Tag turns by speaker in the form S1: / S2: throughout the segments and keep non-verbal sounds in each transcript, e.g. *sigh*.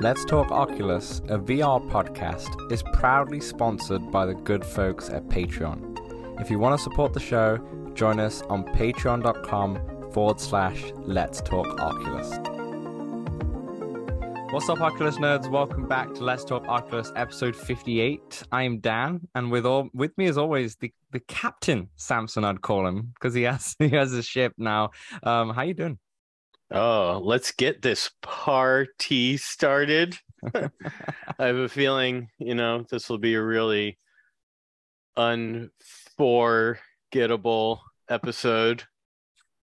S1: Let's Talk Oculus, a VR podcast, is proudly sponsored by the good folks at Patreon. If you want to support the show, join us on patreon.com forward slash Let's Talk Oculus. What's up, Oculus nerds? Welcome back to Let's Talk Oculus, episode 58. I am Dan, and with all with me as always, the, the captain, Samson, I'd call him, because he has *laughs* he has a ship now. Um, how you doing?
S2: Oh, let's get this party started. *laughs* I have a feeling, you know, this will be a really unforgettable episode.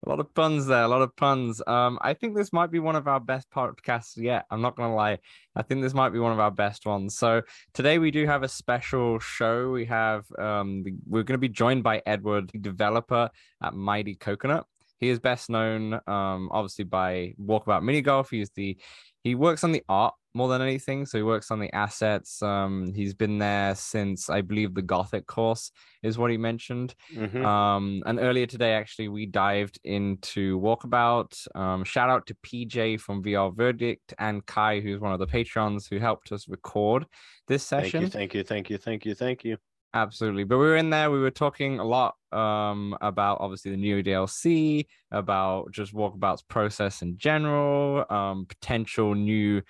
S1: A lot of puns there, a lot of puns. Um, I think this might be one of our best podcasts yet. I'm not gonna lie. I think this might be one of our best ones. So today we do have a special show. We have um, we're gonna be joined by Edward, the developer at Mighty Coconut. He is best known, um, obviously by Walkabout Mini Golf. He's the he works on the art more than anything. So he works on the assets. Um, he's been there since I believe the Gothic course is what he mentioned. Mm-hmm. Um, and earlier today, actually, we dived into Walkabout. Um, shout out to PJ from VR Verdict and Kai, who's one of the patrons who helped us record this session.
S2: Thank you, thank you, thank you, thank you, thank you.
S1: Absolutely. But we were in there, we were talking a lot um, about obviously the new DLC, about just Walkabout's process in general, um, potential new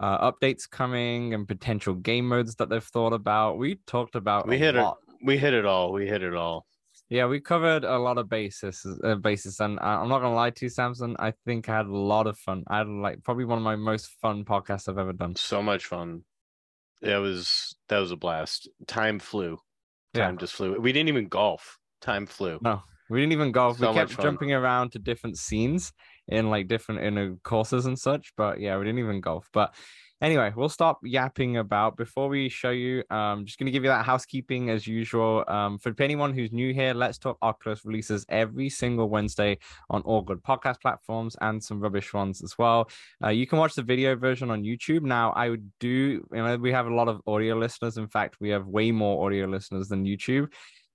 S1: uh, updates coming, and potential game modes that they've thought about. We talked about
S2: we hit lot. it. We hit it all. We hit it all.
S1: Yeah, we covered a lot of bases, uh, basis, and I'm not gonna lie to you, Samson. I think I had a lot of fun. I had like probably one of my most fun podcasts I've ever done.
S2: So much fun. That was that was a blast. Time flew. Time yeah. just flew. We didn't even golf. Time flew.
S1: No, we didn't even golf. So we kept jumping around to different scenes in like different in courses and such. But yeah, we didn't even golf. But Anyway, we'll stop yapping about. Before we show you, um, just going to give you that housekeeping as usual. Um, for anyone who's new here, Let's Talk Oculus releases every single Wednesday on all good podcast platforms and some rubbish ones as well. Uh, you can watch the video version on YouTube. Now, I would do, you know, we have a lot of audio listeners. In fact, we have way more audio listeners than YouTube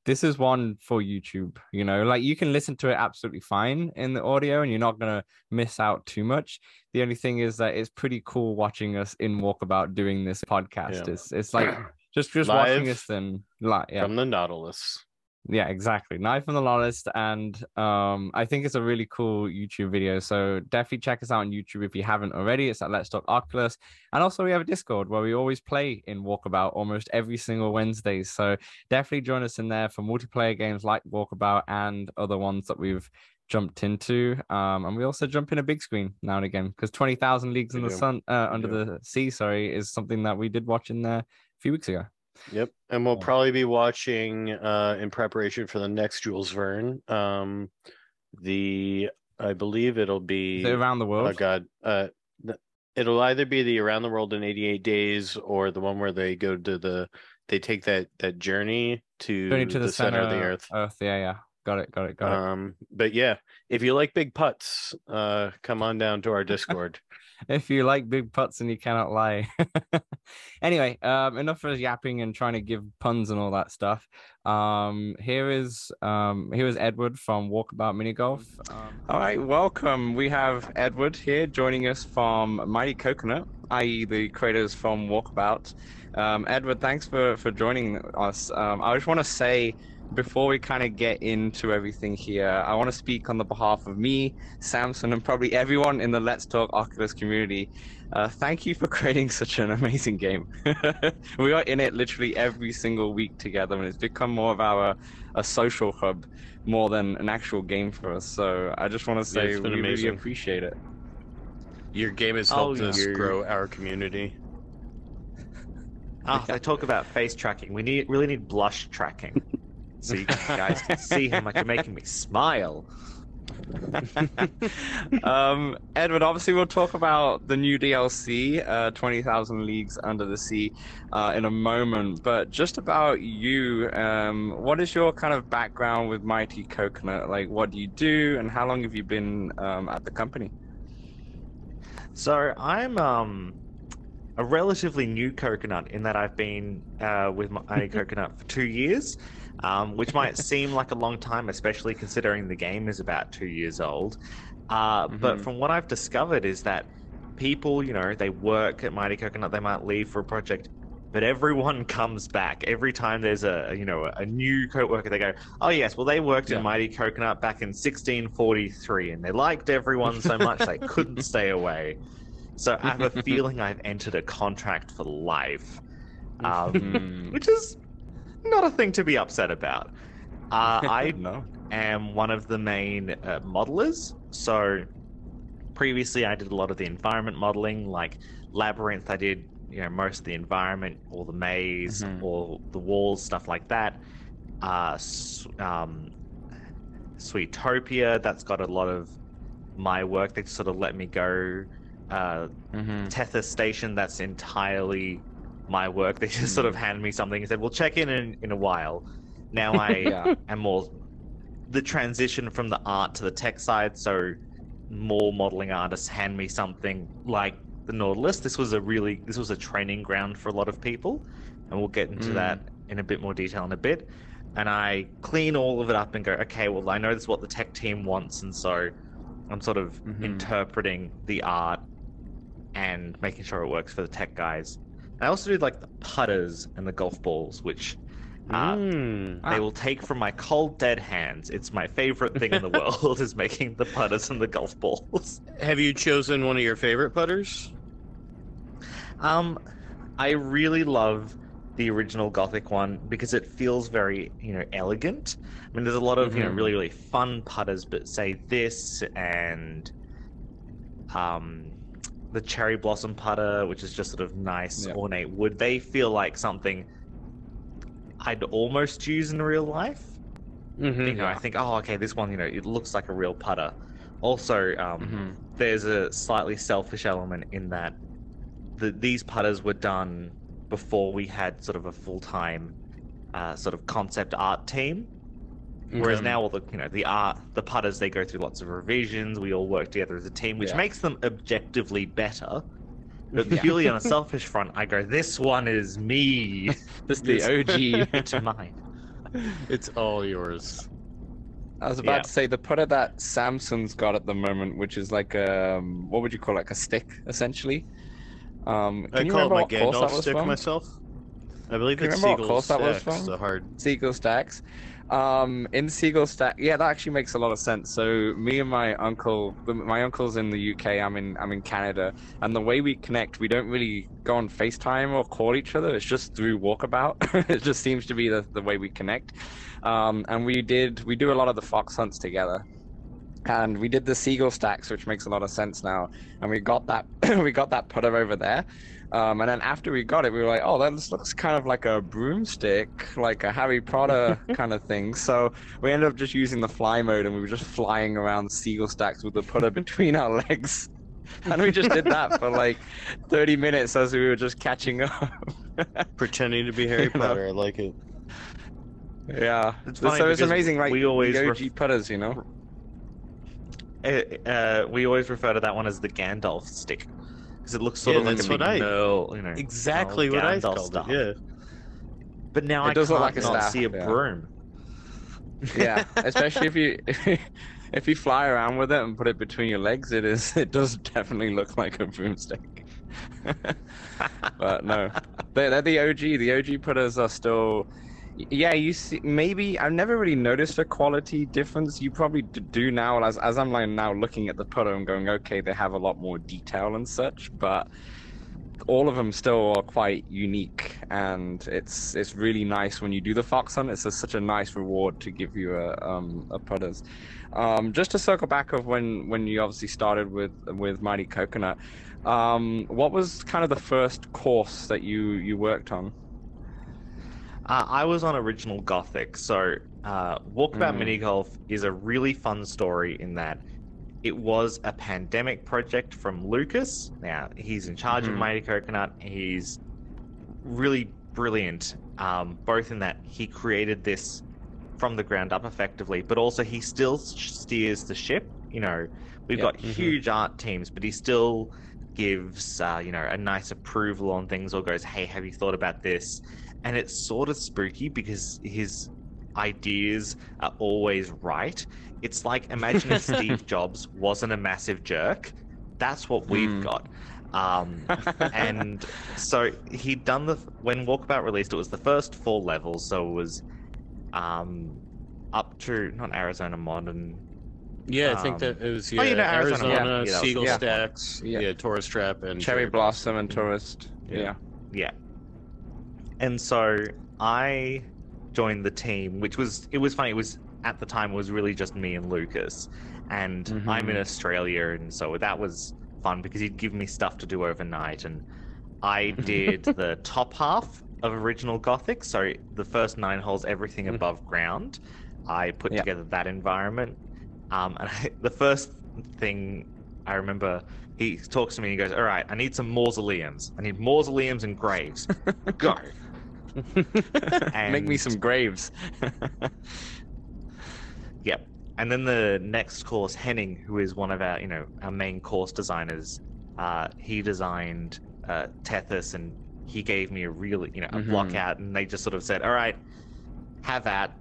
S1: this is one for YouTube. You know, like you can listen to it absolutely fine in the audio and you're not going to miss out too much. The only thing is that it's pretty cool watching us in Walkabout doing this podcast. Yeah. It's, it's like *clears throat* just, just watching us then, like,
S2: yeah. From the Nautilus.
S1: Yeah, exactly. Knife on the Lawless, and um, I think it's a really cool YouTube video. So definitely check us out on YouTube if you haven't already. It's at Let's Talk Oculus, and also we have a Discord where we always play in Walkabout almost every single Wednesday. So definitely join us in there for multiplayer games like Walkabout and other ones that we've jumped into. Um, and we also jump in a big screen now and again because Twenty Thousand Leagues we in do. the Sun, uh, under the Sea, sorry, is something that we did watch in there a few weeks ago.
S2: Yep, and we'll probably be watching uh, in preparation for the next Jules Verne. Um, the I believe it'll be
S1: around the world.
S2: Oh God, uh, it'll either be the around the world in 88 days or the one where they go to the they take that that journey to,
S1: journey to the, the center, center, of the earth. Earth, yeah, yeah. Got it, got it, got it.
S2: Um, but yeah, if you like big putts, uh, come on down to our Discord. *laughs*
S1: if you like big putts and you cannot lie. *laughs* anyway, um, enough for yapping and trying to give puns and all that stuff. Um, here is um, here is Edward from Walkabout Mini Golf. Um, all right, welcome. We have Edward here joining us from Mighty Coconut, i.e., the creators from Walkabout. Um, Edward, thanks for for joining us. Um, I just want to say before we kind of get into everything here, I want to speak on the behalf of me, Samson, and probably everyone in the Let's Talk Oculus community. Uh, thank you for *laughs* creating such an amazing game. *laughs* we are in it literally every single week together, and it's become more of our a social hub more than an actual game for us. So I just want to say yeah, we amazing. really appreciate it.
S2: Your game has helped oh, us grow our community.
S3: Oh, they talk about face tracking. We need really need blush tracking *laughs* so you guys can see how much you're making me smile. *laughs*
S1: um, Edward, obviously, we'll talk about the new DLC, uh, 20,000 Leagues Under the Sea, uh, in a moment. But just about you, um, what is your kind of background with Mighty Coconut? Like, what do you do, and how long have you been um, at the company?
S3: So, I'm um, a relatively new coconut in that I've been uh, with *laughs* Mighty Coconut for two years um, which might seem like a long time, especially considering the game is about two years old. Uh, mm-hmm. But from what I've discovered, is that people, you know, they work at Mighty Coconut, they might leave for a project, but everyone *laughs* comes back every time there's a you know a new co-worker. They go, oh yes, well they worked
S1: Yeah.
S3: in Mighty Coconut back in 1643, and they liked everyone so much they *laughs* couldn't stay away. So I have a *laughs* feeling I've entered a contract for life, um,
S1: Mm.
S3: which is not a thing to be upset about. Uh, *laughs* I
S1: no.
S3: am one of the main uh, modelers. So previously, I did a lot of the environment modeling, like Labyrinth. I did you know most of the environment, all the maze,
S1: Mhm.
S3: or the walls, stuff like that. Uh, um, Sweetopia. That's got a lot of my work. They sort of let me go. Uh,
S1: Mm-hmm.
S3: Tethys Station, that's entirely my work. *laughs* They just sort of handed me something and said, "We'll check in in, in a while." Now *laughs* I
S1: Yeah.
S3: am more the transition from the art to the tech side. So more modeling artists hand me something like the Nautilus. This was a really this was a training ground for a lot of people, and we'll get into
S1: Mm.
S3: that in a bit more detail in a bit. And I clean all of it up and go, okay, well I know this is what the tech team wants, and so I'm sort of
S1: Mhm.
S3: interpreting the art and making sure it works for the tech guys. I also do like the putters and the golf balls, which uh,
S2: Mm.
S1: Ah.
S3: they will take from my cold dead hands. It's my favorite thing in the world *laughs* is making the putters and the golf balls.
S2: Have you chosen one of your favorite putters?
S3: Um, I really love the original Gothic one because it feels very, you know, elegant. I mean, there's a lot of you know
S1: Mhm.
S3: really really fun putters, but say this and um, the cherry blossom putter, which is just sort of nice
S1: Yeah.
S3: ornate wood. They feel like something I'd almost use in real life.
S2: Mm-hmm.
S3: you know, I think, oh, okay, this one, you know, it looks like a real putter. Also, um,
S1: Mm-hmm.
S3: there's a slightly selfish element in that the, these putters were done before we had sort of a full time uh, sort of concept art team. Whereas
S1: Mhm.
S3: now, all the you know the art, the putters, they go through lots of revisions. We all work together as a team, which
S1: Yeah.
S3: makes them objectively better. But
S1: Yeah.
S3: purely on a *laughs* selfish front, I go, this one is me. *laughs*
S1: This is the OG. *laughs*
S3: it's mine.
S2: It's all yours.
S1: I was about
S3: Yeah.
S1: to say the putter that Samson's got at the moment, which is like a um, what would you call it? like a stick essentially. Um, can
S2: I
S1: you
S2: call it
S1: remember
S2: my
S1: what course that
S2: Gandalf
S1: was
S2: stick
S1: from?
S2: myself. I believe
S1: Can
S2: it's
S1: remember what
S2: Seagull
S1: course was
S2: Stacks,
S1: from?
S2: the hard.
S1: Seagull stacks. Um, in Seagull stack, yeah, that actually makes a lot of sense. So me and my uncle, my uncle's in the UK. I'm in, I'm in Canada, and the way we connect, we don't really go on FaceTime or call each other. It's just through Walkabout. *laughs* it just seems to be the, the way we connect. Um, and we did, we do a lot of the fox hunts together. And we did the seagull stacks, which makes a lot of sense now. And we got that, *clears throat* we got that putter over there. Um, and then after we got it, we were like, oh, that looks kind of like a broomstick, like a Harry Potter *laughs* kind of thing. So we ended up just using the fly mode and we were just flying around seagull stacks with the putter *laughs* between our legs. And we just did that for like 30 minutes as we were just catching up. *laughs*
S2: Pretending to be Harry
S1: You know?
S2: Potter. I like it.
S1: yeah.
S3: It's
S1: so it's amazing, like
S3: we always
S1: the
S3: ref-
S1: putters, you know?
S3: Uh, we always refer to that one as the Gandalf stick because it looks sort
S2: Yeah,
S3: of like a big
S2: I-
S3: Merle, you know,
S2: Exactly what I
S3: Gandalf
S2: called
S3: stuff.
S2: it. Yeah.
S3: But now
S1: It
S3: I
S1: does
S3: can't
S1: look like a
S3: not
S1: staff,
S3: see a
S1: yeah.
S3: broom.
S1: Yeah, *laughs* especially if you *laughs* if you fly around with it and put it between your legs, it is *laughs* it does definitely look like a broomstick. but no, they're, they're the OG. The OG putters are still. Yeah, you see, maybe I've never really noticed a quality difference. You probably do now, as as I'm like now looking at the putter and going, okay, they have a lot more detail and such, but all of them still are quite unique, and it's it's really nice when you do the fox hunt. It's a, such a nice reward to give you a um a putters. Um, just to circle back of when when you obviously started with with Mighty Coconut, um, what was kind of the first course that you you worked on?
S3: Uh, I was on original Gothic, so uh, Walkabout
S1: Mm.
S3: Mini Golf is a really fun story in that it was a pandemic project from Lucas. Now he's in charge
S1: Mhm.
S3: of Mighty Coconut. He's really brilliant, um, both in that he created this from the ground up effectively, but also he still steers the ship. You know, we've
S1: Yeah.
S3: got
S2: Mhm.
S3: huge art teams, but he still gives uh, you know a nice approval on things or goes, "Hey, have you thought about this?" And it's sort of spooky because his ideas are always right. It's like imagine if *laughs* Steve Jobs wasn't a massive jerk. that's what we've
S1: Mm.
S3: got. Um, and so he'd done the when Walkabout released, it was the first four levels, so it was um, up to not Arizona Modern.
S2: Yeah, I think
S3: Um,
S2: that it was
S3: oh,
S2: yeah,
S3: you know, Arizona,
S2: Arizona,
S3: yeah. Yeah, that was
S2: Seagull
S1: the one.
S2: Stacks,
S1: Yeah.
S2: yeah. Tourist Trap, and
S1: Cherry Blossom and
S2: Yeah.
S1: Tourist.
S2: Yeah.
S1: Yeah.
S3: And so I joined the team, which was it was funny. It was at the time it was really just me and Lucas, and I'm in. Australia, and so that was fun because he'd give me stuff to do overnight, and I *laughs* did the top half of original Gothic, so the first nine holes, everything
S2: Mhm.
S3: above ground. I put
S1: Yeah.
S3: together that environment, um, and I, *laughs* the first thing I remember he talks to me and he goes, All right, I need some mausoleums. I need mausoleums and graves. Go. *laughs* *laughs*
S1: Make me some graves. *laughs*
S3: Yep. And then the next course, Henning, who is one of our, you know, our main course designers, uh, he designed uh, Tethys and he gave me a really, you know, a
S1: Mhm.
S3: block out and they just sort of said, all right, have at,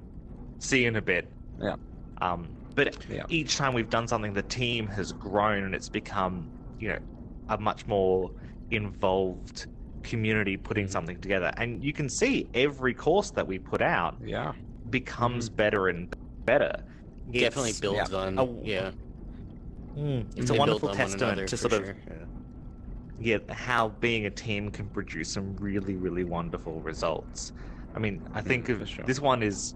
S3: see you in a bit.
S1: Yeah.
S3: Um, but
S1: Yeah.
S3: each time we've done something, the team has grown and it's become, you know, a much more involved community putting
S1: Mm-hmm.
S3: something together. And you can see every course that we put out
S1: yeah.
S3: becomes better and better.
S2: Definitely
S3: It's-
S2: builds on.
S3: a-
S2: yeah,
S3: It's
S2: They
S3: a wonderful
S2: on
S3: testament
S2: another
S3: to
S2: for
S3: sort of yeah
S2: yeah.
S3: how being a team can produce some really really wonderful results. I mean, I think
S1: Mm,
S3: of
S1: sure.
S3: this one is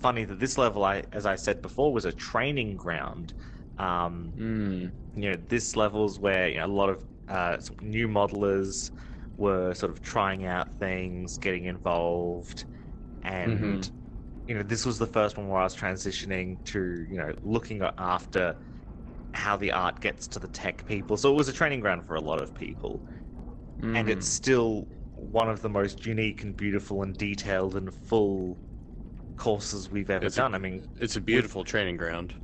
S3: funny that this level, I as I said before, was a training ground. Um,
S1: Mm.
S3: you know, this level's where you know, a lot of uh, new modelers were sort of trying out things, getting involved, and
S1: Mhm.
S3: you know, this was the first one where I was transitioning to you know looking after how the art gets to the tech people. So it was a training ground for a lot of people, and
S1: Mm.
S3: it's still one of the most unique and beautiful and detailed and full courses we've ever
S2: It's
S3: done. I mean,
S2: It's a beautiful training ground.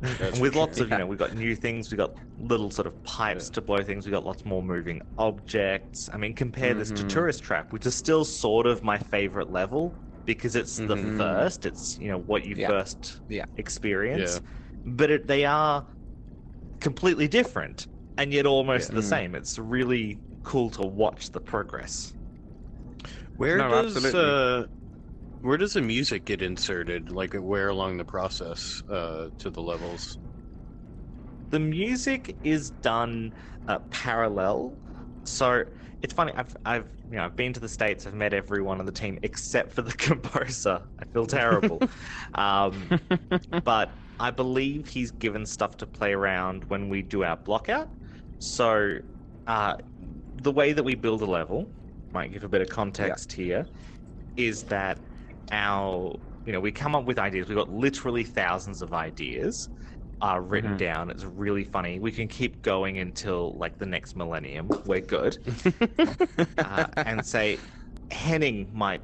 S2: That's
S3: with lots of you know we've got new things we've got little sort of pipes
S2: Yeah.
S3: to blow things we've got lots more moving objects i mean compare this to
S1: Mhm.
S3: tourist trap which is still sort of my favorite level because it's the
S2: Mhm.
S3: first it's you know what you
S1: Yeah.
S3: first
S1: Yeah.
S3: experience but it, they are completely different and yet almost
S2: Yeah.
S3: the
S1: Mm.
S3: same it's really cool to watch the progress
S2: Where
S1: No,
S2: does uh, where does the music get inserted? Like where along the process uh, to the levels?
S3: the music is done uh, parallel. So it's funny. I've I've you know I've been to the states. I've met everyone on the team except for the *laughs* composer. I feel terrible. *laughs* um, but I believe he's given stuff to play around when we do our block out. So uh, the way that we build a level, might give a bit of context here, is that our you know we come up with ideas. We've got literally thousands of ideas are written
S1: Mhm.
S3: down. It's really funny. We can keep going until like the next millennium. We're good. *laughs* uh, and say Henning might.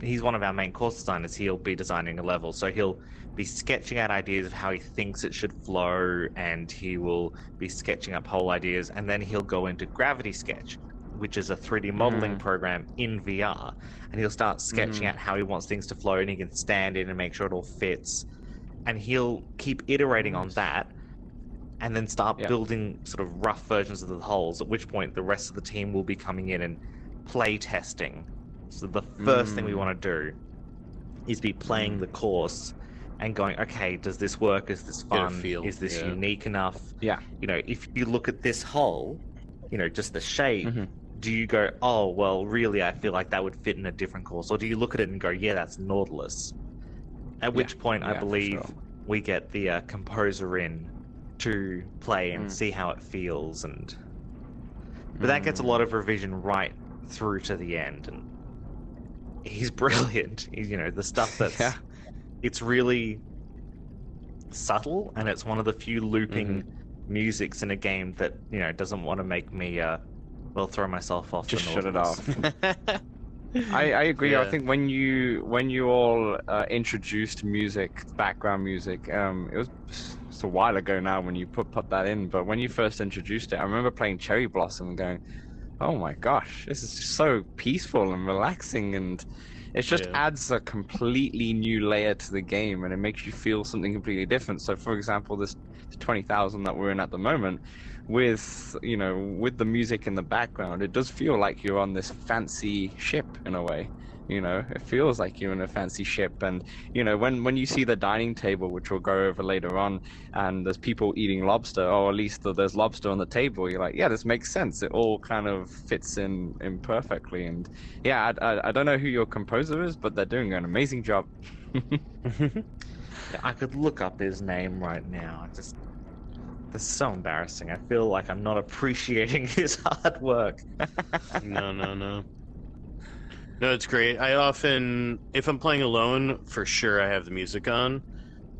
S3: He's one of our main course designers. He'll be designing a level, so he'll be sketching out ideas of how he thinks it should flow, and he will be sketching up whole ideas, and then he'll go into Gravity Sketch, which is a 3D modeling
S1: Mhm.
S3: program in VR, and he'll start sketching
S1: Mhm.
S3: out how he wants things to flow, and he can stand in and make sure it all fits, and he'll keep iterating on that, and then start
S1: Yeah.
S3: building sort of rough versions of the holes. At which point, the rest of the team will be coming in and play testing. So the first thing we
S1: Mm.
S3: want to do is be playing
S1: Mm.
S3: the course and going, okay, does this work? Is this fun?
S2: feel,
S3: Is this
S2: yeah.
S3: unique enough?
S1: Yeah.
S3: You know, if you look at this hole, you know, just the shape,
S1: Mhm.
S3: Do you go, oh, well, really, I feel like that would fit in a different course? Or do you look at it and go, yeah, that's Nautilus? At which point, I
S1: yeah, for
S3: believe
S1: sure.
S3: we get the uh, composer in to play and
S1: Mm.
S3: see how it feels and but that gets a lot of revision right through to the end and he's *laughs* brilliant he's, you know the stuff *laughs* that's
S1: Yeah.
S3: it's really subtle and it's one of the few looping
S1: Mm-hmm.
S3: musics in a game that you know doesn't want to make me uh well throw myself off
S1: Just shut it off. *laughs* I, I agree. I think when you when you all uh, introduced music, background music, um, it was just a while ago now when you put put that in. But when you first introduced it, I remember playing Cherry Blossom and going, "Oh my gosh, this is so peaceful and relaxing," and it just
S2: Yeah.
S1: adds a completely new layer to the game, and it makes you feel something completely different. So, for example, this twenty thousand that we're in at the moment, with you know with the music in the background, it does feel like you're on this fancy ship in a way. You know, it feels like you're in a fancy ship, and you know when when you see the dining table, which we'll go over later on, and there's people eating lobster, or at least there's lobster on the table, you're like, yeah, this makes sense. It all kind of fits in in perfectly, and yeah, I, I, I don't know who your composer is, but they're doing an amazing job. *laughs* *laughs*
S3: I could look up his name right now. Just this is so embarrassing. I feel like I'm not appreciating *laughs* his hard work.
S2: no, no, no. No, it's great. I often, if I'm playing alone, for sure I have the music on.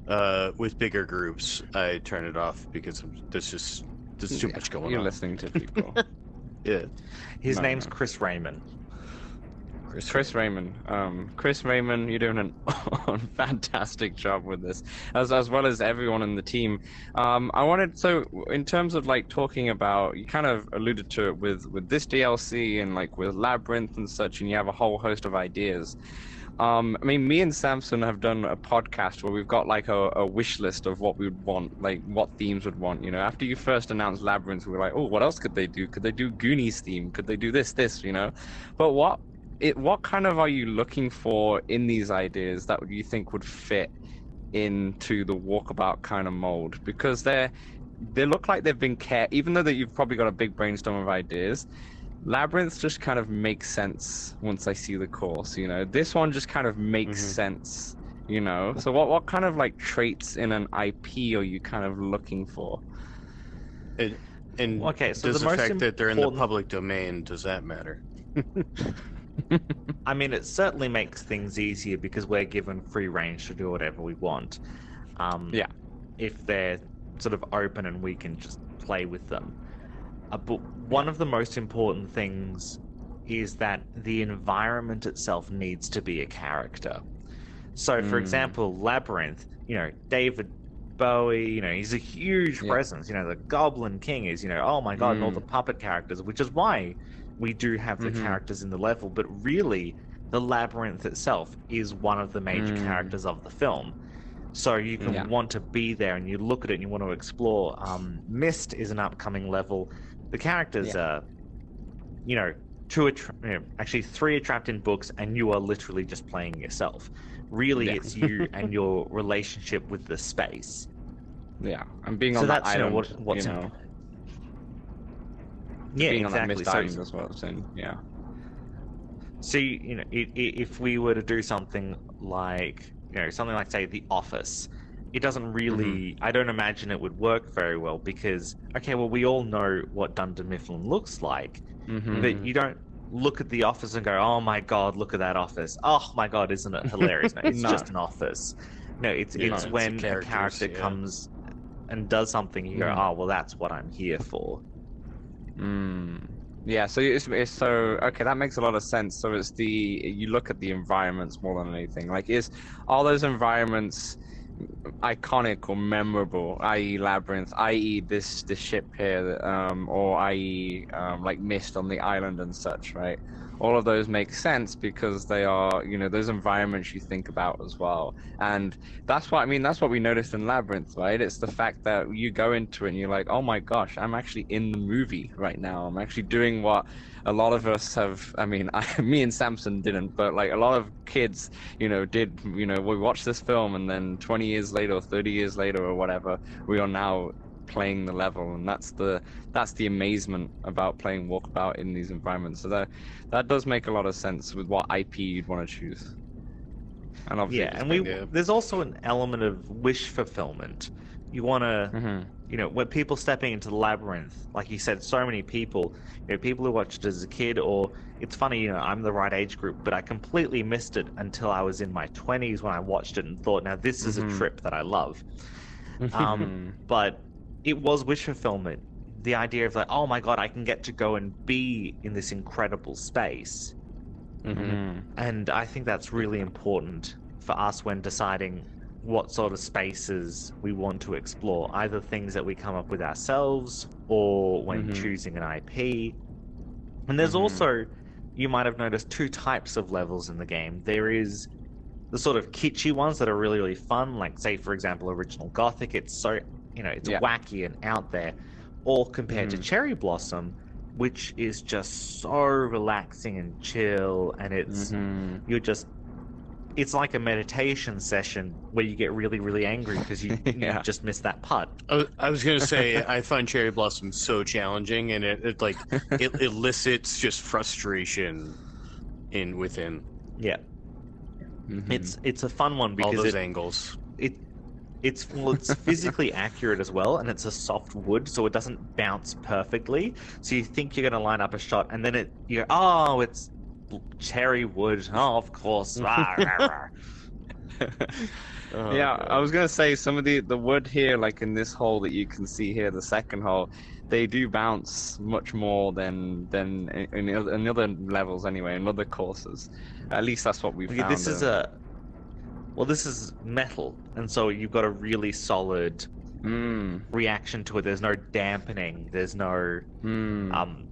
S2: Uh, with bigger groups, I turn it off because I'm, there's just there's too
S1: Yeah,
S2: much going on.
S1: You're listening to *laughs* people.
S2: Yeah.
S3: His
S1: No,
S3: name's
S1: no.
S3: Chris Raymond.
S1: Chris Raymond, um, Chris Raymond, you're doing an *laughs* fantastic job with this, as as well as everyone in the team. Um, I wanted so in terms of like talking about, you kind of alluded to it with with this DLC and like with Labyrinth and such, and you have a whole host of ideas. Um, I mean, me and Samson have done a podcast where we've got like a, a wish list of what we would want, like what themes would want. You know, after you first announced Labyrinth, we were like, oh, what else could they do? Could they do Goonies theme? Could they do this, this? You know, but what it what kind of are you looking for in these ideas that you think would fit into the walkabout kind of mold? Because they're they look like they've been care even though that you've probably got a big brainstorm of ideas. Labyrinth just kind of makes sense once I see the course, you know. This one just kind of makes
S2: Mhm.
S1: sense, you know. So what what kind of like traits in an IP are you kind of looking for?
S2: And
S3: Okay, so
S2: does
S3: the
S2: the,
S3: most
S2: fact that they're in the public domain does that matter? *laughs*
S3: I mean, it certainly makes things easier because we're given free range to do whatever we want. Um,
S1: Yeah.
S3: If they're sort of open and we can just play with them. Uh, but one of the most important things is that the environment itself needs to be a character. So, for
S1: Mm.
S3: example, Labyrinth, you know, David Bowie, you know, he's a huge
S1: Yeah.
S3: presence. You know, the Goblin King is, you know, oh my god, and all
S1: Mm.
S3: the puppet characters, which is why we do have the
S1: Mhm.
S3: characters in the level, but really, the labyrinth itself is one of the major
S1: Mm.
S3: characters of the film. So you can
S1: Yeah.
S3: want to be there and you look at it and you want to explore. Um, Myst is an upcoming level. The characters are, you know, two are tra- you know, actually three are trapped in books, and you are literally just playing yourself. Really,
S1: Yeah.
S3: it's you *laughs* and your relationship with the space.
S1: Yeah, I'm being
S3: So
S1: on that
S3: that's, you know,
S1: island,
S3: what- what's
S1: you know,
S3: Yeah,
S1: being on that
S3: exactly.
S1: missed
S3: So,
S1: as well. So yeah.
S3: so you know, if we were to do something like, you know, something like say The Office, it doesn't really. I don't imagine it would work very well because, okay, well, we all know what Dunder Mifflin looks like,
S1: Mhm.
S3: but you don't look at the office and go, "Oh my god, look at that office! Oh my god, isn't it hilarious?" No, it's *laughs*
S1: No.
S3: just an office. No, it's
S2: Yeah,
S3: it's
S2: it's
S3: when
S2: the
S3: a character
S2: yeah.
S3: comes and does something, you go,
S1: Mhm.
S3: "Oh well, that's what I'm here for."
S1: Mm. Yeah, so it's, it's so okay. That makes a lot of sense. So it's the you look at the environments more than anything. Like, is all those environments iconic or memorable? I.e., labyrinth. I.e., this this ship here, um, or i.e., um, like Myst on the island and such. Right. All of those make sense because they are, you know, those environments you think about as well. And that's what I mean. That's what we noticed in Labyrinth, right? It's the fact that you go into it and you're like, oh my gosh, I'm actually in the movie right now. I'm actually doing what a lot of us have. I mean, *laughs* I, me and Samson didn't, but like a lot of kids, you know, did. You know, we watched this film and then 20 years later or 30 years later or whatever, we are now playing the level and that's the that's the amazement about playing walkabout in these environments so that that does make a lot of sense with what ip you'd want to choose and obviously
S3: Yeah, and we there's also an element of wish fulfillment. You want to,
S1: Mhm.
S3: you know, when people stepping into the labyrinth, like you said, so many people, you know, people who watched it as a kid, or it's funny, you know, I'm the right age group, but I completely missed it until I was in my 20s when I watched it and thought, now this is
S1: Mhm.
S3: a trip that I love. *laughs* Um, but it was wish fulfillment. The idea of like, oh my god, I can get to go and be in this incredible space.
S1: Mhm.
S3: And I think that's really important for us when deciding what sort of spaces we want to explore, either things that we come up with ourselves or when
S1: Mhm.
S3: choosing an IP. And there's
S1: Mhm.
S3: also, you might have noticed, two types of levels in the game. There is the sort of kitschy ones that are really, really fun, like, say, for example, Original Gothic. It's so you know, it's
S1: Yeah.
S3: wacky and out there, all compared to
S1: Mhm.
S3: Cherry Blossom, which is just so relaxing and chill, and it's
S1: Mhm.
S3: you're just it's like a meditation session where you get really really angry because *laughs* you,
S1: Yeah.
S3: you just missed that putt
S2: I was- I was gonna say *laughs* I find Cherry Blossom so challenging, and it, it like it *laughs* elicits just frustration in within
S3: yeah
S1: Mhm.
S3: it's it's a fun one because
S2: all
S3: because
S2: those
S3: it,
S2: angles.
S3: it it's well, it's physically accurate as well and it's a soft wood so it doesn't bounce perfectly so you think you're going to line up a shot and then it you go oh it's cherry wood *laughs* oh of course. *laughs* *laughs*
S2: Oh,
S1: yeah,
S2: God.
S1: I was gonna say some of the the wood here, like in this hole that you can see here, the second hole, they do bounce much more than than in, in, other- in other levels anyway, in other courses. At least that's what we
S3: Okay,
S1: found.
S3: this is a well this is metal and so you've got a really solid
S1: Mm,
S3: reaction to it. There's no dampening. There's no
S1: mm,
S3: um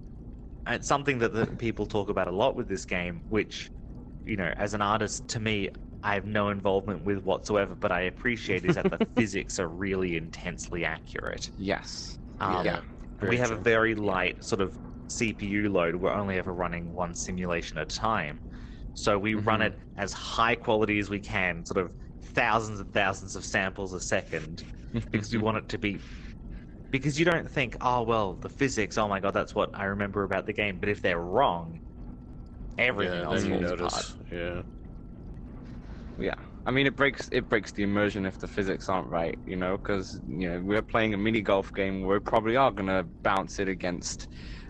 S3: and it's something that the people talk about a lot with this game which you know as an artist to me i have no involvement with whatsoever but i appreciate is that the *laughs* physics are really intensely accurate.
S1: Yes.
S3: um,
S1: Yeah.
S3: We have a very light sort of cpu load. We're only ever running one simulation at a time so we run
S1: Mhm.
S3: it as high quality as we can sort of thousands and thousands of samples a second because we *laughs* want it to be because you don't think oh well the physics oh my god that's what i remember about the game but if they're wrong everything
S2: yeah,
S3: else
S2: you
S3: falls
S2: notice.
S3: apart
S2: Yeah.
S1: Yeah, I mean it breaks it breaks the immersion if the physics aren't right, you know, because you know we're playing a mini golf game we probably are gonna bounce it against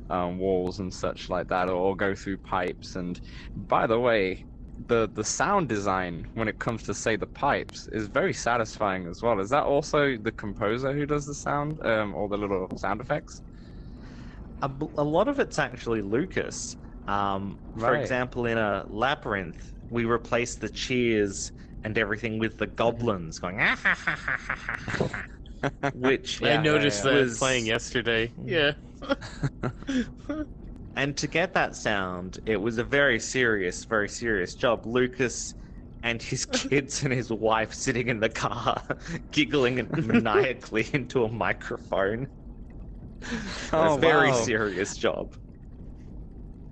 S1: um, walls and such like that, or, go through pipes. And by the way, the the sound design when it comes to say the pipes is very satisfying as well. Is that also the composer who does the sound, um, or the little sound effects?
S3: a, b- a lot of it's actually lucas um, for
S1: Right.
S3: example in a labyrinth we replace the cheers and everything with the goblins going *laughs* Which
S2: I noticed
S3: yeah.
S2: that
S3: Was-
S2: playing yesterday. Yeah. *laughs*
S3: And to get that sound, it was a very serious, very serious job. Lucas and his *laughs* kids and his wife sitting in the car, giggling maniacally into a microphone.
S1: Oh,
S3: a very
S1: wow.
S3: serious job.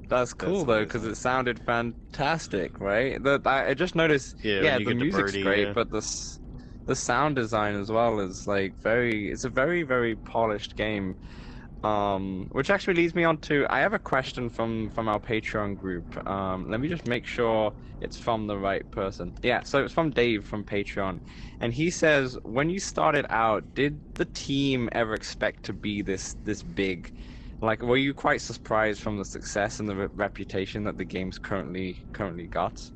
S1: That's cool
S2: That's
S1: though, because it sounded fantastic, right? The, I I just noticed.
S2: Yeah,
S1: Yeah, the
S2: get the
S1: music's
S2: birdie,
S1: great,
S2: yeah.
S1: but the s- the sound design as well is like very. It's a very very polished game. Um, which actually leads me on to I have a question from from our Patreon group. Um, let me just make sure it's from the right person. Yeah, so it's from Dave from Patreon, and he says when you started out, did the team ever expect to be this this big? Like, were you quite surprised from the success and the re- reputation that the game's currently currently got?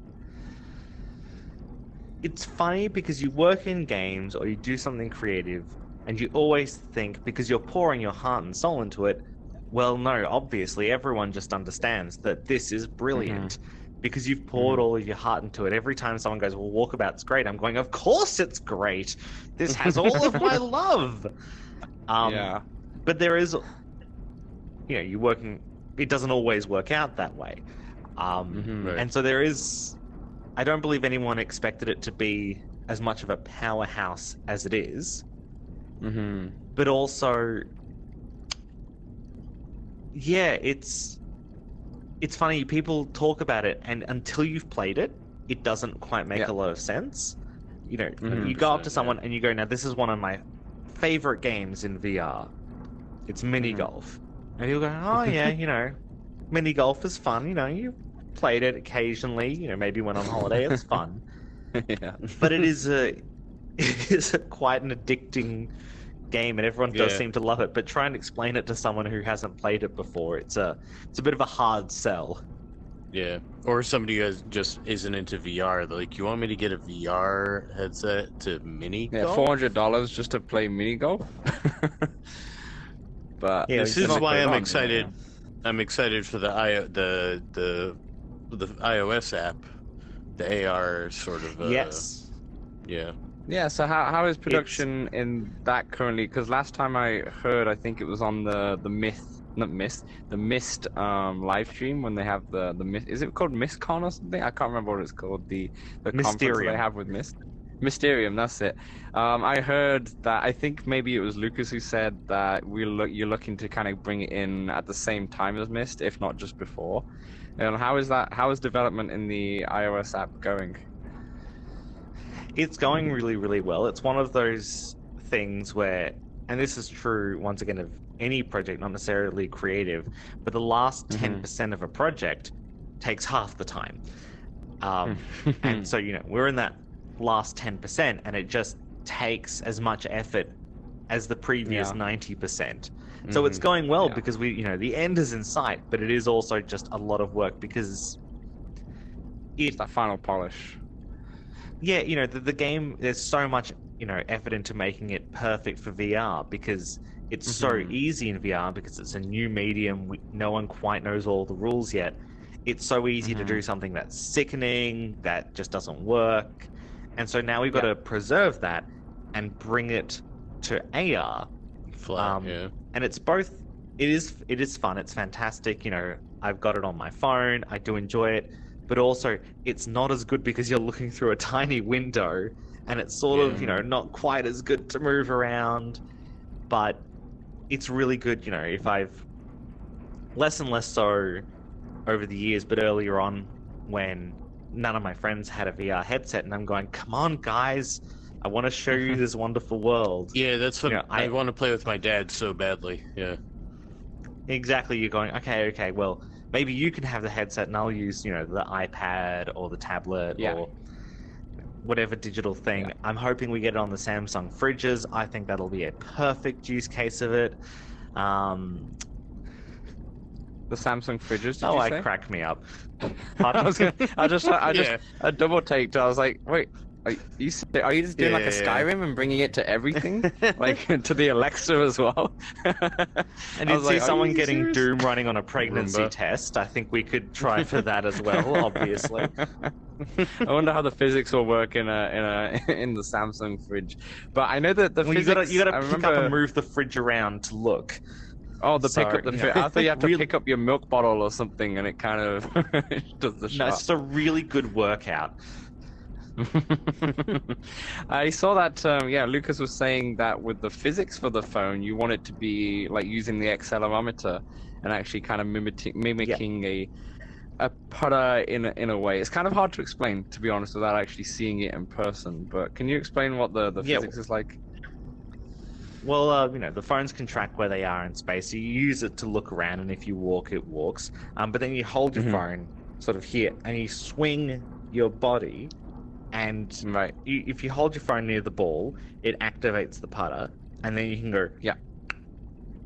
S3: It's funny because you work in games or you do something creative, and you always think because you're pouring your heart and soul into it. Well, no, obviously everyone just understands that this is brilliant. Because you've poured all of your heart into it. Every time someone goes, "Well, Walkabout's great," I'm going, "Of course it's great. This has all of my *laughs* love." Um,
S1: yeah.
S3: but there is you know you're working it doesn't always work out that way um
S1: Mhm.
S2: Right.
S3: and so there is i don't believe anyone expected it to be as much of a powerhouse as it is
S1: Mm-hmm.
S3: but also yeah it's it's funny people talk about it and until you've played it it doesn't quite make
S1: Yeah.
S3: a lot of sense you know
S1: Mhm.
S3: you go up to someone
S2: yeah.
S3: and you go now this is one of my favorite games in vr it's mini
S1: Mhm.
S3: golf and you'll go oh yeah you know *laughs* mini golf is fun you know you played it occasionally you know maybe when on holiday it's *laughs* fun
S1: yeah.
S3: but it is *laughs* a *laughs* it is a, quite an addicting game and everyone does
S2: Yeah.
S3: seem to love it but try and explain it to someone who hasn't played it before it's a it's a bit of a hard sell
S2: Yeah. Or somebody who has- just isn't into VR. Like, you want me to get a VR headset to mini?
S1: Yeah, four hundred dollars just to play mini golf. but
S3: Yeah,
S2: This is why I'm
S3: on,
S2: excited.
S3: yeah.
S2: I'm excited for the i the the the iOS app, the AR sort of. Uh,
S3: yes
S2: Yeah.
S1: yeah, so how how is production in that currently? Because last time I heard, I think it was on the the myth, not Myst, the Myst um live stream when they have the the Myst. Is it called MystCon or something? I can't remember what it's called. The the conference that they have with Myst. Mysterium, that's it. Um, I heard that. I think maybe it was Lucas who said that we look. You're looking to kind of bring it in at the same time as Mist, if not just before. And how is that? How is development in the iOS app going?
S3: It's going really, really well. It's one of those things where, and this is true once again of any project, not necessarily creative, but the last
S1: Mhm.
S3: 10% of a project takes half the time. Um, *laughs* and so, you know, we're in that last 10%, and it just takes as much effort as the previous
S1: Yeah.
S3: 90%. So it's
S1: Mhm.
S3: going well
S1: Yeah.
S3: because we, you know, the end is in sight, but it is also just a lot of work because
S1: It's that final polish.
S3: yeah, you know, the, the game, there's so much, you know, effort into making it perfect for VR because it's so
S1: Mhm.
S3: easy in VR because it's a new medium. We, no one quite knows all the rules yet. It's so easy to
S1: Mhm.
S3: do something that's sickening, that just doesn't work. And so now we've got
S1: Yeah.
S3: to preserve that and bring it to AR.
S2: Flat,
S3: Um,
S2: yeah.
S3: And it's both, it is, it is fun. It's fantastic. You know, I've got it on my phone. I do enjoy it but also it's not as good because you're looking through a *laughs* tiny window and it's sort of you know not quite as good to move around but it's really good you know if i've less and less so over the years but earlier on when none of my friends had a vr headset and i'm going come on guys i want to show you *laughs* this wonderful world
S2: Yeah, that's what
S3: you know,
S2: I,
S3: I-
S2: want to play with my dad so badly. Yeah.
S3: Exactly, you're going, okay, okay, well, maybe you can have the headset and I'll use, you know, the iPad or the tablet
S1: Yeah.
S3: or whatever digital thing.
S1: Yeah.
S3: I'm hoping we get it on the Samsung fridges. I think that'll be a perfect use case of it. Um,
S1: The Samsung fridges. Did
S3: oh,
S1: you
S3: I
S1: say?
S3: crack me up. *laughs*
S1: I was gonna. I just. I *laughs* just.
S2: Yeah.
S1: I double taked. I was like, wait. Are you, are you just doing like a
S2: Yeah, yeah, yeah.
S1: Skyrim and bringing it to everything, *laughs* like to the Alexa as well?
S3: And you see
S1: like,
S3: someone
S1: you
S3: getting
S1: serious?
S3: Doom running on a pregnancy
S2: Roomba.
S3: test. I think we could try for that as well, obviously.
S1: I wonder how the physics will work in a in a in the Samsung fridge. But I know that the
S3: Well, you
S1: physics.
S3: gotta you gotta pick
S1: remember,
S3: up and move the fridge around to look.
S1: Oh, the pick up the.
S3: you *laughs*
S1: Fi- I thought you have to
S3: really-
S1: pick up your milk bottle or something, and it kind of *laughs* does the shot.
S3: No, it's a really good workout. *laughs*
S1: I saw that. Um, yeah, Lucas was saying that with the physics for the phone, you want it to be like using the accelerometer and actually kind of mimicking mimicking a a putter in a, in a way. It's kind of hard to explain, to be honest, without actually seeing it in person. But can you explain what the the
S3: Yeah,
S1: physics is like?
S3: Well, uh, you know, the phones can track where they are in space. So you use it to look around, and if you walk, it walks. Um, but then you hold your
S1: Mhm.
S3: phone sort of here, and you swing your body, and
S1: Right.
S3: you, if you hold your phone near the ball, it activates the putter, and then you can go
S1: Yeah.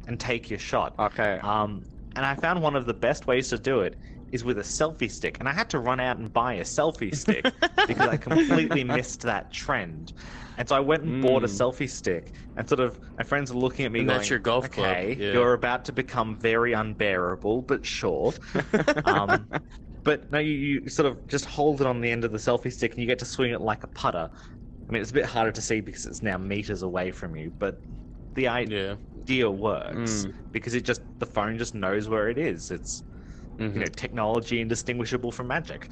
S3: and take your shot.
S1: Okay.
S3: Um, and I found one of the best ways to do it is with a selfie stick, and I had to run out and buy a selfie *laughs* stick because I completely *laughs* missed that trend. And so I went and bought a
S1: Mm.
S3: selfie stick, and sort of my friends are looking at me
S2: And
S3: going,
S2: that's your golf club,
S3: "Okay,
S2: yeah."
S3: you're about to become very unbearable, but sure." *laughs* um, but no, you, you sort of just hold it on the end of the selfie stick, and you get to swing it like a putter. I mean, it's a bit harder to see because it's now meters away from you, but the idea
S2: Yeah.
S3: works
S1: Mm.
S3: because it just the phone just knows where it is. It's
S1: Mhm.
S3: you know technology indistinguishable from magic.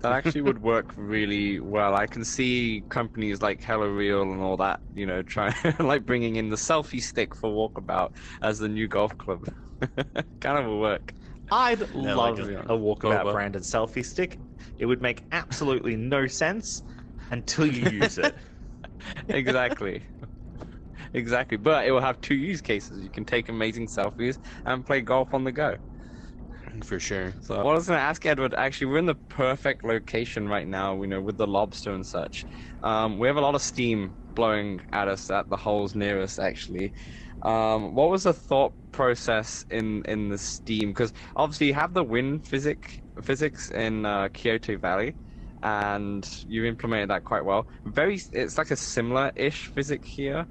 S1: That actually would work really well. I can see companies like Hello Real and all that, you know, trying *laughs* like bringing in the selfie stick for Walkabout as the new golf club. *laughs* kind of will work.
S3: I'd
S2: Yeah,
S3: love
S2: like
S3: a,
S2: a
S3: walkabout
S2: boba.
S3: branded selfie stick. It would make absolutely no sense until you use it. *laughs*
S1: exactly. exactly. But it will have two use cases. You can take amazing selfies and play golf on the go.
S2: For sure.
S1: So I was going to ask Edward, actually, we're in the perfect location right now. You know, with the lobster and such. Um, we have a lot of steam blowing at us at the holes near us. Actually, um, what was the thought process in in the steam? Because obviously you have the wind physic physics in uh, Kyoto Valley, and you've implemented that quite well. Very, it's like a similar-ish physics here.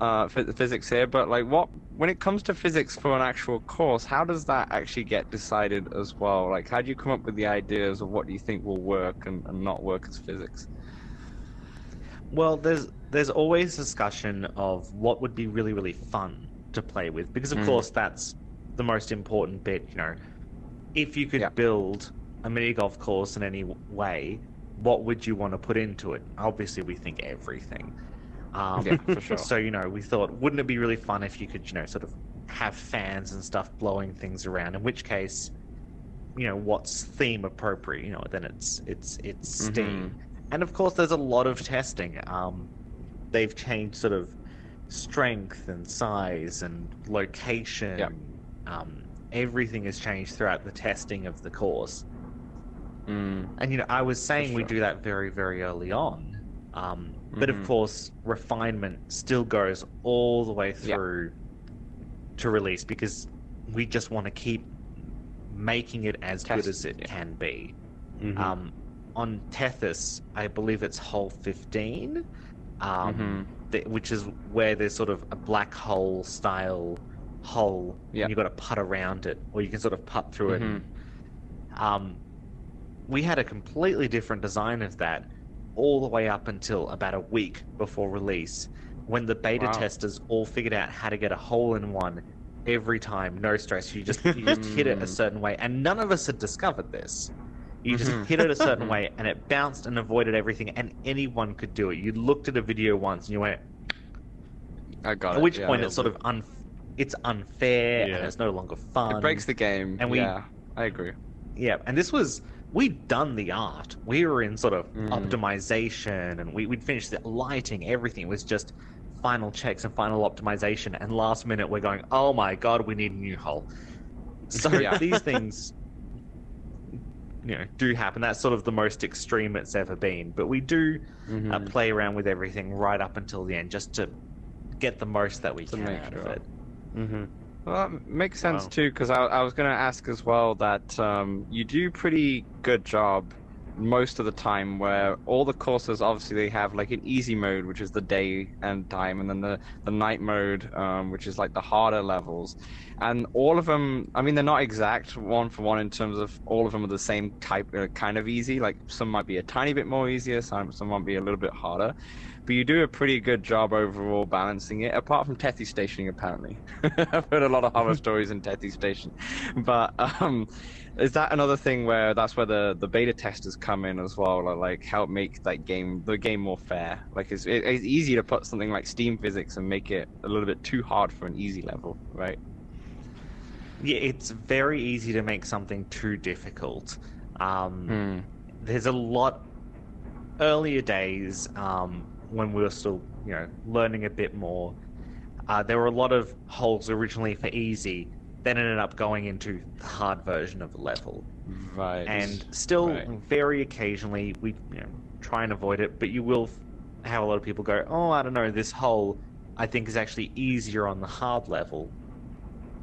S1: Uh, phys- physics here, but like what when it comes to physics for an actual course, how does that actually get decided as well? Like, how do you come up with the ideas of what you think will work and, and not work as physics?
S3: Well, there's there's always discussion of what would be really really fun to play with because of
S1: Mm.
S3: course that's the most important bit. You know, if you could
S1: Yeah.
S3: build a mini golf course in any way, what would you want to put into it? Obviously, we think everything. Um,
S1: Yeah, for sure.
S3: So you know, we thought, wouldn't it be really fun if you could, you know, sort of have fans and stuff blowing things around? In which case, you know, what's theme appropriate? You know, then it's it's it's Steam, and of course, there's a lot of testing. Um, they've changed sort of strength and size and location.
S1: Yep.
S3: Um, everything has changed throughout the testing of the course.
S1: Mm.
S3: And you know, I was saying we do that very, very early on. Um, But of
S1: Mhm.
S3: course, refinement still goes all the way
S1: Yeah.
S3: through to release because we just want to keep making it as good as it
S1: it, yeah.
S3: can be.
S2: Mhm.
S3: Um, on Tethys, I believe it's hole 15, um,
S1: Mhm.
S3: th- which is where there's sort of a black hole style hole.
S1: Yeah.
S3: And you've got to putt around it, or you can sort of putt through it.
S1: Mhm.
S3: And, um, we had a completely different design of that all the way up until about a week before release, when the beta
S1: Wow.
S3: testers all figured out how to get a hole in one every time, no stress. You just you just hit it a *laughs* certain way, and none of us had discovered this. You just
S1: Mhm.
S3: hit it a certain *laughs* way, and it bounced and avoided everything, and anyone could do it. You looked at a video once, and you went,
S1: I got
S3: at
S1: it.
S3: At which
S1: yeah.
S3: point it's sort of un, it's unfair
S2: Yeah.
S3: and it's no longer fun.
S1: it breaks the game.
S3: and we-
S1: yeah, I agree.
S3: Yeah, and this was we'd done the art. We were in sort of
S1: Mm.
S3: optimization, and we we'd finished the lighting. Everything It was just final checks and final optimization. And last minute, we're going, "Oh my god, we need a new hull." *laughs* So
S1: Yeah.
S3: these things, you know, do happen. That's sort of the most extreme it's ever been. But we do uh,
S1: Mhm.
S3: play around with everything right up until the end, just to get the most that we
S1: To
S3: can out of it.
S2: Mhm.
S1: Well, that makes sense
S2: Wow.
S1: too, because I, I was going to ask as well that um, you do pretty good job most of the time where all the courses obviously they have like an easy mode which is the day and time and then the, the night mode um, which is like the harder levels. And all of them i mean they're not exact one for one in terms of all of them are the same type uh, kind of easy. Like some might be a tiny bit more easier some, some might be a little bit harder. But you do a pretty good job overall balancing it apart from Tethys stationing apparently. *laughs* I've heard a lot of horror *laughs* stories in Tethys Station. But um is that another thing where that's where the the beta testers come in as well like, like help make that game the game more fair? Like it's, it, it's easy to put something like steam physics and make it a little bit too hard for an easy level right?
S3: Yeah, it's very easy to make something too difficult. Um, there's a lot earlier days um, when we were still you know learning a bit more. Uh, there were a lot of holes originally for easy then ended up going into the hard version of the level
S1: right
S3: and still
S1: right.
S3: very occasionally we you know, try and avoid it but you will have a lot of people go oh i don't know this hole i think is actually easier on the hard level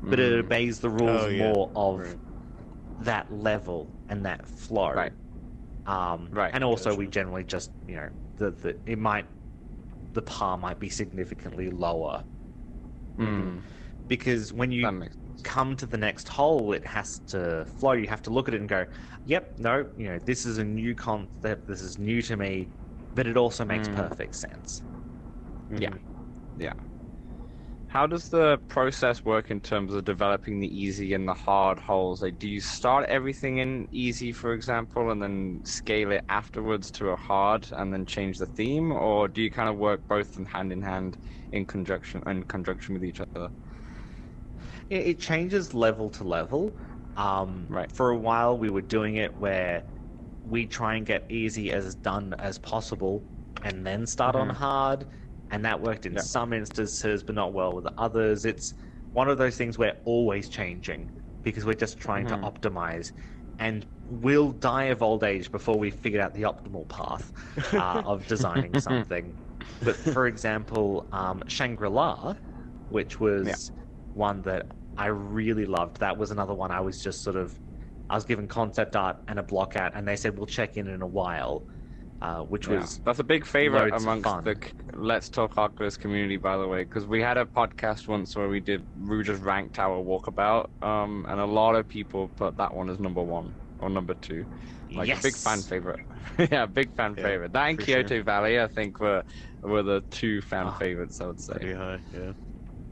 S3: but it
S1: Mm.
S3: obeys the rules
S2: Oh, yeah.
S3: more of
S2: Right.
S3: that level and that flow
S1: Right.
S3: um,
S1: Right.
S3: And also, we generally just, you know, the, the it might, the par might be significantly lower
S1: Mm.
S3: because when you
S1: that makes sense
S3: come to the next hole, it has to flow. You have to look at it and go, "Yep, no, you know, this is a new concept. This is new to me, but it also makes
S1: Mm.
S3: perfect sense."
S1: Yeah.
S2: Mhm.
S1: Yeah. How does the process work in terms of developing the easy and the hard holes? Like, do you start everything in easy, for example, and then scale it afterwards to a hard, and then change the theme, or do you kind of work both in hand in hand in conjunction in conjunction with each other?
S3: It, it changes level to level. Um,
S1: Right.
S3: For a while, we were doing it where we try and get easy as done as possible, and then start on
S1: Mhm.
S3: hard, and that worked in
S1: Yeah.
S3: some instances, but not well with others. It's one of those things we're always changing because we're just trying
S1: Mhm.
S3: to optimize, and we'll die of old age before we figure out the optimal path uh, of designing *laughs* something. But for example, um, Shangri La, which was
S1: Yeah.
S3: one that I really loved. That was another one I was just sort of, I was given concept art and a block out, and they said we'll check in in a while, uh, which
S1: Yeah.
S3: was
S1: That's a big favorite amongst
S3: fun.
S1: the Let's Talk Oculus community, by the way, because we had a podcast once where we did we just ranked our walkabout, um, and a lot of people put that one as number one or number two. Like a big fan favorite. *laughs* yeah, big fan
S2: Yeah,
S1: favorite. That and Coyote
S2: sure.
S1: Valley, I think, were were the two fan
S3: Ah,
S1: favorites. I would say.
S2: Pretty high, yeah.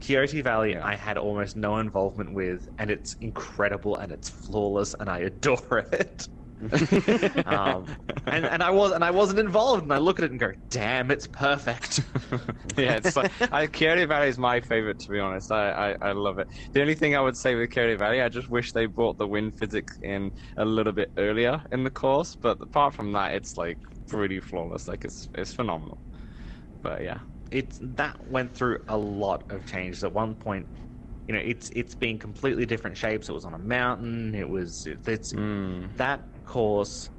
S3: Coyote Valley.
S1: Yeah.
S3: I had almost no involvement with, and it's incredible and it's flawless, and I adore *laughs* it. *laughs* um, and and I was and I wasn't involved, and I look at it and go, "Damn, it's perfect." *laughs*
S1: yeah, it's like I, Valley is my favorite to be honest. I, I I love it. The only thing I would say with Coyote Valley, I just wish they brought the wind physics in a little bit earlier in the course. But apart from that, it's like pretty flawless. Like it's it's phenomenal. But yeah,
S3: it's that went through a lot of changes. At one point, you know, it's it's been completely different shapes. It was on a mountain. It was it's
S1: Mm.
S3: that course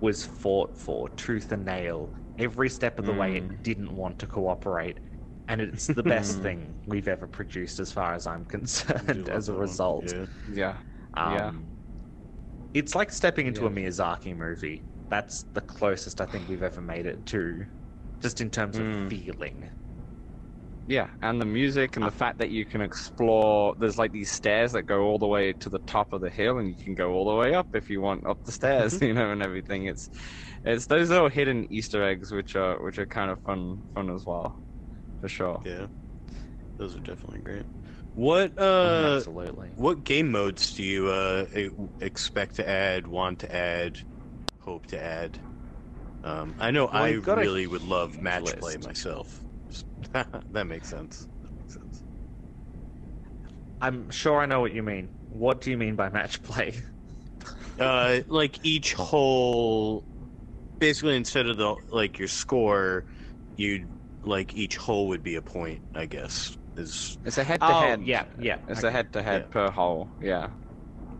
S3: was fought for tooth and nail every step of the way. It
S1: Mm.
S3: didn't want to cooperate, and it's the best
S1: Mm. *laughs*
S3: thing we've ever produced, as far as I'm concerned. As a result,
S2: Yeah.
S1: yeah,
S3: um,
S1: Yeah.
S3: it's like stepping into a Miyazaki movie. That's the closest I think we've ever made it to, just in terms of
S1: Mm.
S3: feeling.
S1: yeah. And the music and the fact that you can explore. There's like these stairs that go all the way to the top of the hill, and you can go all the way up if you want up the stairs, *laughs* you know, and everything. It's it's those little hidden Easter eggs which are which are kind of fun fun as well, for sure.
S2: Yeah. Those are definitely great. What uh
S3: Absolutely.
S2: what game modes do you uh expect to add, want to add, hope to add? Um, I know
S3: Well,
S2: I
S3: got
S2: really would love
S3: huge
S2: match play myself. *laughs* that makes sense. That makes sense.
S3: I'm sure I know what you mean. What do you mean by match play? *laughs*
S2: Uh, like each hole, basically instead of the like your score, you'd like each hole would be a point. I guess is
S1: It's a head to
S3: Oh,
S1: head.
S3: yeah, yeah.
S1: It's
S3: okay.
S1: a head to head per hole. Yeah.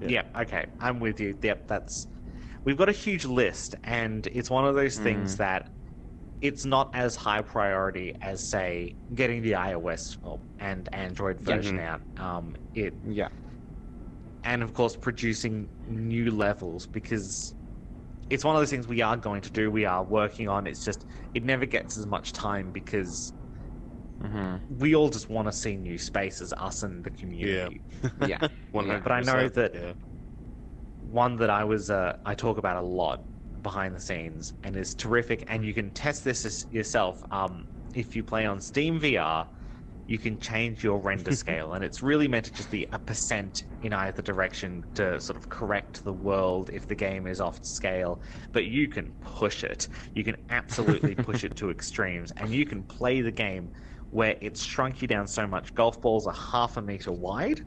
S2: Yeah.
S3: Yeah, okay. I'm with you. Yep, that's. We've got a huge list, and it's one of those things
S1: Mm.
S3: that it's not as high priority as, say, getting the iOS and Android
S1: Yeah.
S3: version out. Um, it
S1: Yeah.
S3: and of course producing new levels because it's one of those things we are going to do. We are working on. It's just it never gets as much time because
S1: hmm
S3: we all just want to see new spaces, us and the community.
S1: Yeah. *laughs*
S2: one
S1: Yeah.
S3: But I know that-
S2: yeah.
S3: One that I was uh, I talk about a lot behind the scenes and is terrific. And you can test this as- yourself. Um, if you play on Steam VR, you can change your render *laughs* scale, and it's really meant to just be a percent in either direction to sort of correct the world if the game is off scale. But you can push it. You can absolutely *laughs* push it to extremes, and you can play the game where it's shrunk you down so much. Golf balls are half a meter wide,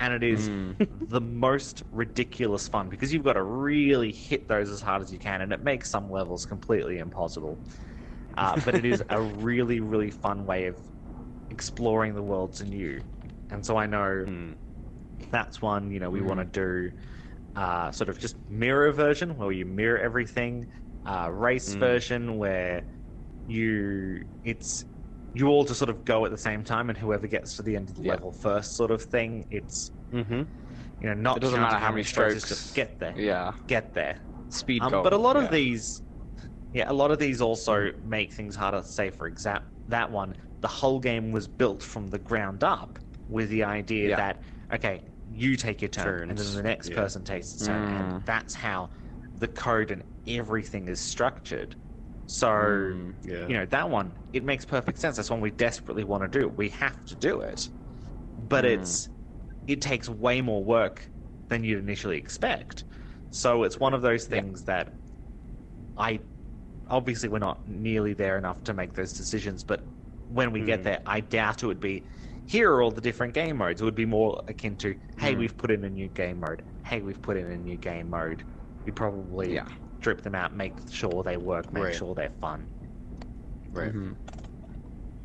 S3: and it is
S1: Mm.
S3: the most ridiculous fun because you've got to really hit those as hard as you can, and it makes some levels completely impossible. Uh, but it is a *laughs* really, really fun way of exploring the worlds anew. And so I know
S2: Hmm.
S3: that's one, you know, we
S1: Mm.
S3: want to do uh, sort of just mirror version where you mirror everything, uh, race
S2: Mm.
S3: version where you it's you all just sort of go at the same time and whoever gets to the end of the
S1: Yeah.
S3: level first sort of thing. It's
S2: Mm-hmm.
S3: you know not
S1: It doesn't matter how many
S3: strokes, just get there,
S1: Yeah.
S3: get there.
S1: Speed
S3: Um,
S1: goal.
S3: but a lot
S1: yeah.
S3: of these, yeah, a lot of these also make things harder. Say, for example, that one, the whole game was built from the ground up with the idea
S1: Yeah.
S3: that okay, you take your turn, and then the next person takes his turn,
S1: Mm.
S3: and that's how the code and everything is structured. So.
S1: Mm.
S2: Yeah.
S3: You know that one. It makes perfect sense. That's one we desperately want to do. We have to do it, but
S1: Mm.
S3: it's it takes way more work than you'd initially expect. So it's one of those
S1: Yeah.
S3: things that I obviously we're not nearly there enough to make those decisions, but when we get
S2: Mm.
S3: there, I doubt it would be here are all the different game modes. It would be more akin to hey,
S1: Mm.
S3: we've put in a new game mode. Hey, we've put in a new game mode. We probably
S1: Yeah.
S3: Strip them out, make sure they work, make
S2: Right.
S3: sure they're fun.
S2: Right.
S1: Mhm.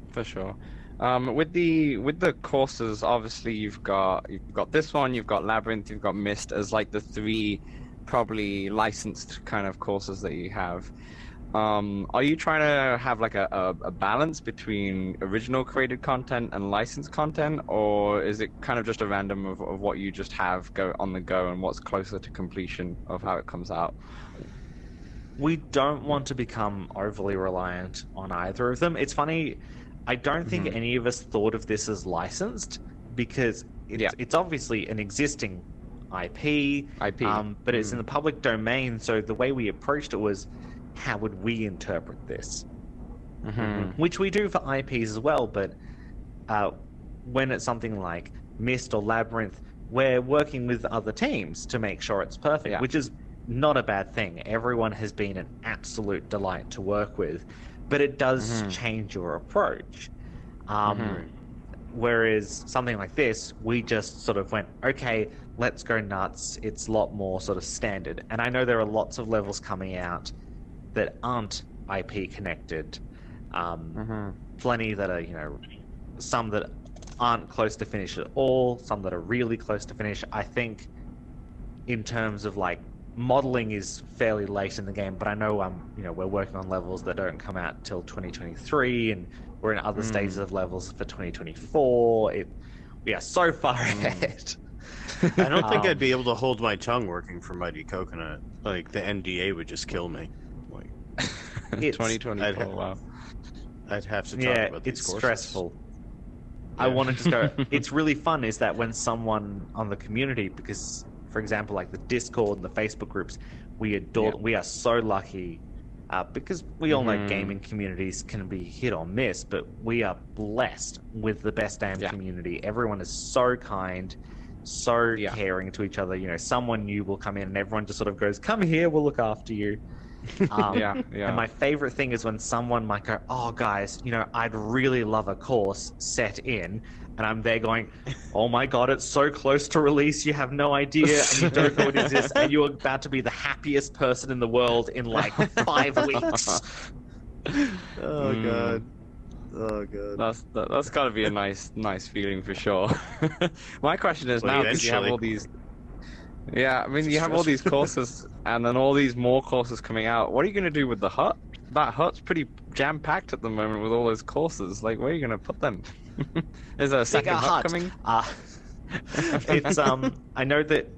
S1: For sure. Um, with the with the courses, obviously you've got you've got this one, you've got Labyrinth, you've got Myst as like the three probably licensed kind of courses that you have. Um, are you trying to have like a, a, a balance between original created content and licensed content, or is it kind of just a random of, of what you just have go on the go and what's closer to completion of how it comes out?
S3: We don't want to become overly reliant on either of them. It's funny, I don't think
S1: Mhm.
S3: any of us thought of this as licensed because it's,
S1: Yeah.
S3: it's obviously an existing IP,
S1: IP.
S3: um, but it's in
S1: Mm.
S3: the public domain. So the way we approached it was, how would we interpret this?
S1: Mhm.
S3: Which we do for IPs as well, but uh, when it's something like Myst or Labyrinth, we're working with other teams to make sure it's perfect,
S1: Yeah.
S3: which is not a bad thing. Everyone has been an absolute delight to work with, but it does
S1: Mhm.
S3: change your approach. Um,
S1: Mhm.
S3: Whereas something like this, we just sort of went, okay, let's go nuts. It's a lot more sort of standard. And I know there are lots of levels coming out that aren't IP connected. Um,
S1: Mhm.
S3: plenty that are, you know, some that aren't close to finish at all, some that are really close to finish. I think in terms of like modeling is fairly late in the game, but I know um, you know, we're working on levels that don't come out till 2023 and we're in other
S1: Mm.
S3: stages of levels for 2024. It we are so far
S1: Mm.
S3: ahead. *laughs*
S2: I don't think
S3: Um,
S2: I'd be able to hold my tongue working for Mighty Coconut. Like the NDA would just kill me. Like *laughs* *laughs*
S3: It's-
S1: 2024.
S2: I'd ha-
S1: wow.
S2: I'd have to talk
S3: yeah,
S2: about these
S3: it's
S2: courses.
S3: stressful. I
S2: Yeah.
S3: wanted to go. it's really fun is that when someone on the community, because for example, like the Discord and the Facebook groups, we adore.
S1: Yeah.
S3: We are so lucky uh, because we all know
S1: Mhm.
S3: gaming communities can be hit or miss, but we are blessed with the best damn
S1: Yeah.
S3: community. Everyone is so kind. So
S1: Yeah.
S3: caring to each other, you know. Someone new will come in, and everyone just sort of goes, "Come here, we'll look after you." Um,
S1: yeah, yeah.
S3: and my favorite thing is when someone might go, "Oh, guys, you know, I'd really love a course set in," and I'm there going, "Oh my god, it's so close to release, you have no idea, and you don't know it exists, and you're about to be the happiest person in the world in like five weeks." *laughs*
S2: Oh
S1: Mm.
S2: god. Oh god.
S1: That's that, that's got to be a nice nice feeling for sure. *laughs* My question is
S2: Well,
S1: now because you have all these. Yeah, I mean you have all these courses *laughs* and then all these more courses coming out. What are you going to do with the hut? That hut's pretty jam packed at the moment with all those courses. Like, where are you going to put them? *laughs* is there a second
S3: Bigger
S1: hut
S3: hut.
S1: coming?
S3: Uh, *laughs* it's um, I know that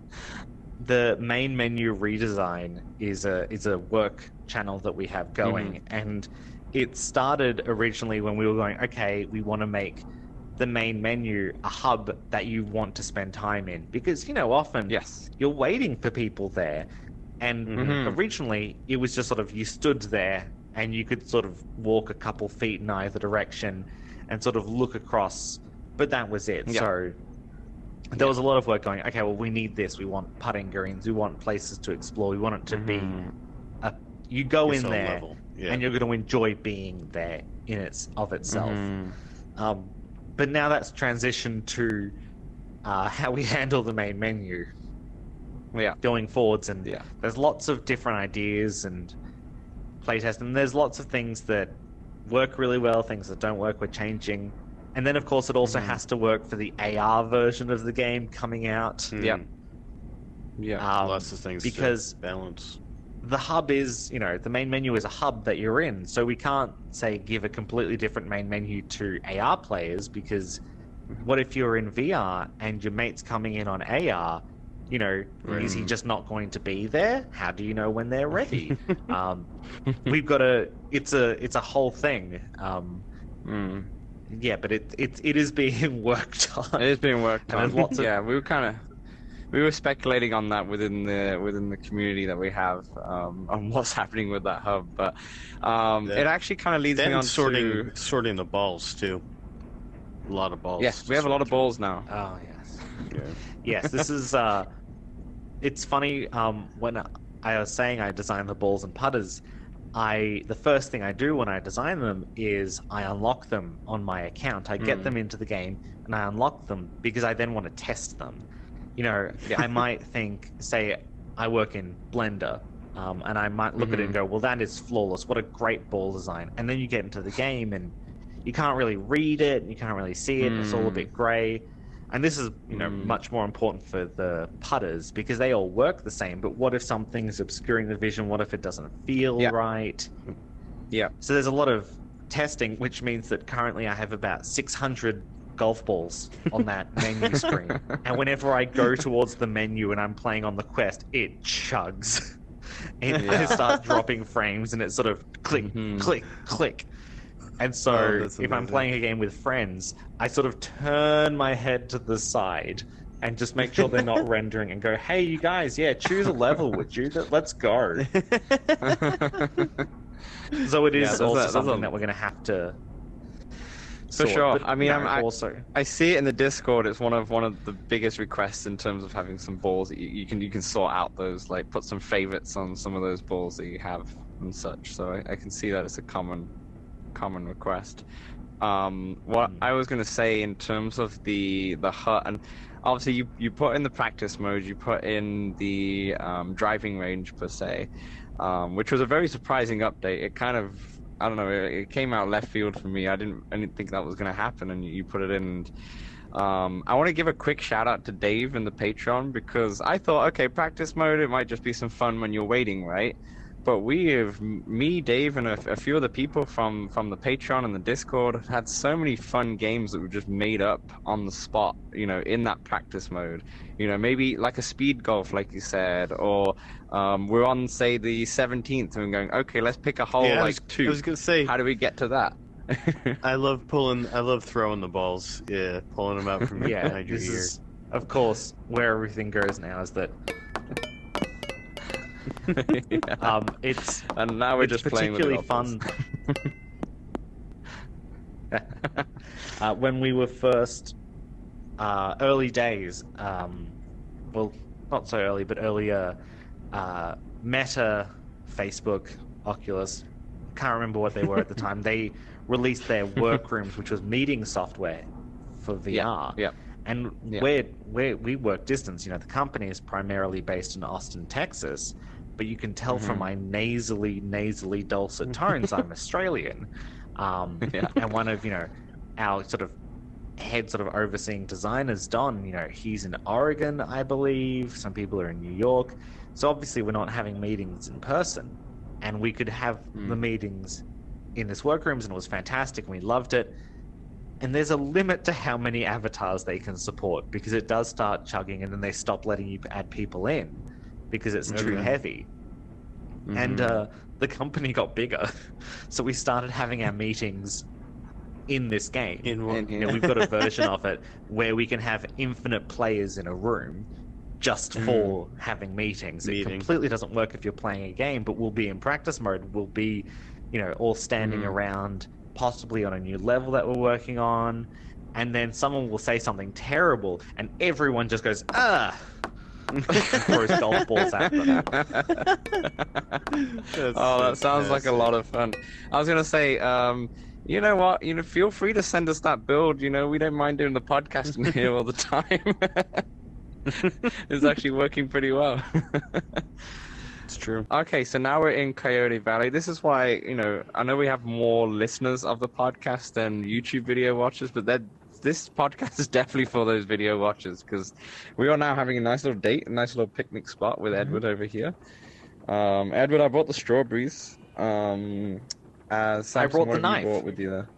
S3: the main menu redesign is a is a work channel that we have going, and it started originally when we were going, okay, we want to make the main menu a hub that you want to spend time in because you know often
S1: Yes.
S3: you're waiting for people there. And
S1: Mhm.
S3: originally, it was just sort of you stood there and you could sort of walk a couple feet in either direction and sort of look across, but that was it.
S1: Yeah.
S3: So there was a lot of work going, okay, well, we need this. We want putting greens. We want places to explore. We want it to be
S1: Mhm.
S3: a. You go
S2: Its
S3: in there.
S2: Yeah.
S3: and you're going to enjoy being there in its of itself.
S1: Mhm.
S3: Um, but now that's transitioned to uh, how we *laughs* handle the main menu
S1: Yeah.
S3: going forwards, and
S1: Yeah.
S3: there's lots of different ideas and playtest, and there's lots of things that work really well, things that don't work. We're changing, and then of course it also
S1: Mhm.
S3: has to work for the AR version of the game coming out.
S1: Yeah. Yeah.
S3: Um,
S2: Lots of things to
S3: because
S2: balance.
S3: The hub is, you know, the main menu is a hub that you're in. So we can't say give a completely different main menu to AR players because what if you're in VR and your mate's coming in on AR? You know, is he just not going to be there? How do you know when they're ready? *laughs* um, we've got a, it's a, it's a whole thing. Um,
S1: Mm.
S3: yeah, but it, it, it is being *laughs* worked on.
S1: It is being worked on.
S3: lots of-
S1: Yeah, we were kind of we were speculating on that within the within the community that we have um, on *laughs* what's happening with that hub, but um,
S2: Yeah.
S1: it actually kind of leads me on
S2: sorting
S1: to
S2: sorting the balls too. A lot of balls.
S1: yes, we have a lot
S2: sort
S1: of balls now.
S3: Oh yes.
S2: Yeah.
S3: yes, this is. Uh, it's funny um, when I was saying I design the balls and putters. I the first thing I do when I design them is I unlock them on my account. I get
S1: Mm.
S3: them into the game and I unlock them because I then want to test them. You know, I *laughs* might think, say, I work in Blender, um, and I might look at it and
S1: Mhm.
S3: go, "Well, that is flawless. What a great ball design!" And then you get into the game and you can't really read it, you can't really see it. It's all a
S1: Mm.
S3: bit grey. And this is, you know,
S1: Mm.
S3: much more important for the putters because they all work the same. But what if something's obscuring the vision? What if it doesn't feel
S1: Yeah.
S3: right?
S1: Yeah.
S3: So there's a lot of testing, which means that currently I have about 600 golf balls on that *laughs* menu screen. And whenever I go towards the menu and I'm playing on the quest, it chugs. *laughs* It,
S1: Yeah.
S3: it starts dropping frames and it sort of click,
S1: Mhm.
S3: click, click. And so
S2: Oh,
S3: if I'm playing a game with friends, I sort of turn my head to the side and just make sure they're not *laughs* rendering and go, hey, you guys, yeah, choose a level, would you? Let's go. So it is
S1: Yeah, a-
S3: also something
S1: a-
S3: that we're going to have to sort,
S1: sure.
S3: but,
S1: I mean,
S3: you
S1: I'm-
S3: know,
S1: I-
S3: also
S1: I see it in the Discord. It's one of one of the biggest requests in terms of having some balls. that You, you can you can sort out those like put some favorites on some of those balls that you have and such. So I, I can see that it's a common common request. Um, what
S3: Hmm.
S1: I was gonna say in terms of the the hut and obviously you you put in the practice mode, you put in the um, driving range per se, um, which was a very surprising update. It kind of I don't know. It, it came out left field for me. I didn't. I didn't think that was going to happen, and you, put it in. And, um, I want to give a quick shout out to Dave and the Patreon because I thought, okay, practice mode. It might just be some fun when you're waiting, right? But we have me, Dave, and a, a few other people from from the Patreon and the Discord had so many fun games that we just made up on the spot. You know, in that practice mode. You know, maybe like a speed golf, like you said, or um, we're on say the 17th and we're going, okay, let's pick a hole
S2: yeah, I
S1: like
S2: was,
S1: two.
S2: I was gonna say,
S1: How do we get to that?
S2: I *laughs* love pulling. I love throwing the balls. Yeah, pulling them out from
S3: yeah,
S2: behind your
S3: this
S2: ear.
S3: is of course where everything goes now is that
S1: Yeah. *laughs*
S3: um, it's *laughs*
S1: and now we're
S3: it's
S1: just playing with
S3: particularly fun uh, when we were first uh, early days. Um, well, not so early, but earlier. Uh, Meta, Facebook, Oculus. Can't remember what they were at the *laughs* time. They released their workrooms, which was meeting software for VR.
S1: yeah.
S3: And
S1: Yeah.
S3: we're, we're, we work distance. You know, the company is primarily based in Austin, Texas, but you can tell from
S1: Mhm.
S3: my nasally, nasally dulcet tones I'm *laughs* Australian. Um,
S1: Yeah.
S3: And one of, you know, our sort of head sort of overseeing designers, Don, you know, he's in Oregon, I believe. Some people are in New York. So obviously we're not having meetings in person. And we could have the
S1: Mm.
S3: meetings in this workrooms and it was fantastic and we loved it. And there's a limit to how many avatars they can support because it does start chugging and then they stop letting you add people in because it's too heavy. And
S1: Mhm.
S3: uh, the company got bigger. *laughs* So we started having our meetings in this game.
S2: In one,
S3: You know, we've got a *laughs* version of it where we can have infinite players in a room just for having meetings. It completely doesn't work if you're playing a game, but we'll be in practice mode. We'll be, you know, all standing
S1: Mhm.
S3: around, possibly on a new level that we're working on, and then someone will say something terrible, and everyone just goes, ah, throws *laughs* golf balls at them. *laughs*
S1: oh, that sounds like a lot of fun. I was gonna say, um, you know what? You know, feel free to send us that build. You know, we don't mind doing the podcast in here all the time. *laughs* it's actually working pretty well. *laughs*
S2: It's true.
S1: Okay, so now we're in Coyote Valley. This is why, you know, I know we have more listeners of the podcast than YouTube video watchers, but that this podcast *laughs* is definitely for those video watchers because we are now having a nice little date, a nice little picnic spot with Edward over here. Um, Edward, I brought the strawberries. Um, uh, Samson,
S3: brought
S1: what
S3: the
S1: have you
S3: knife.
S1: brought with you there?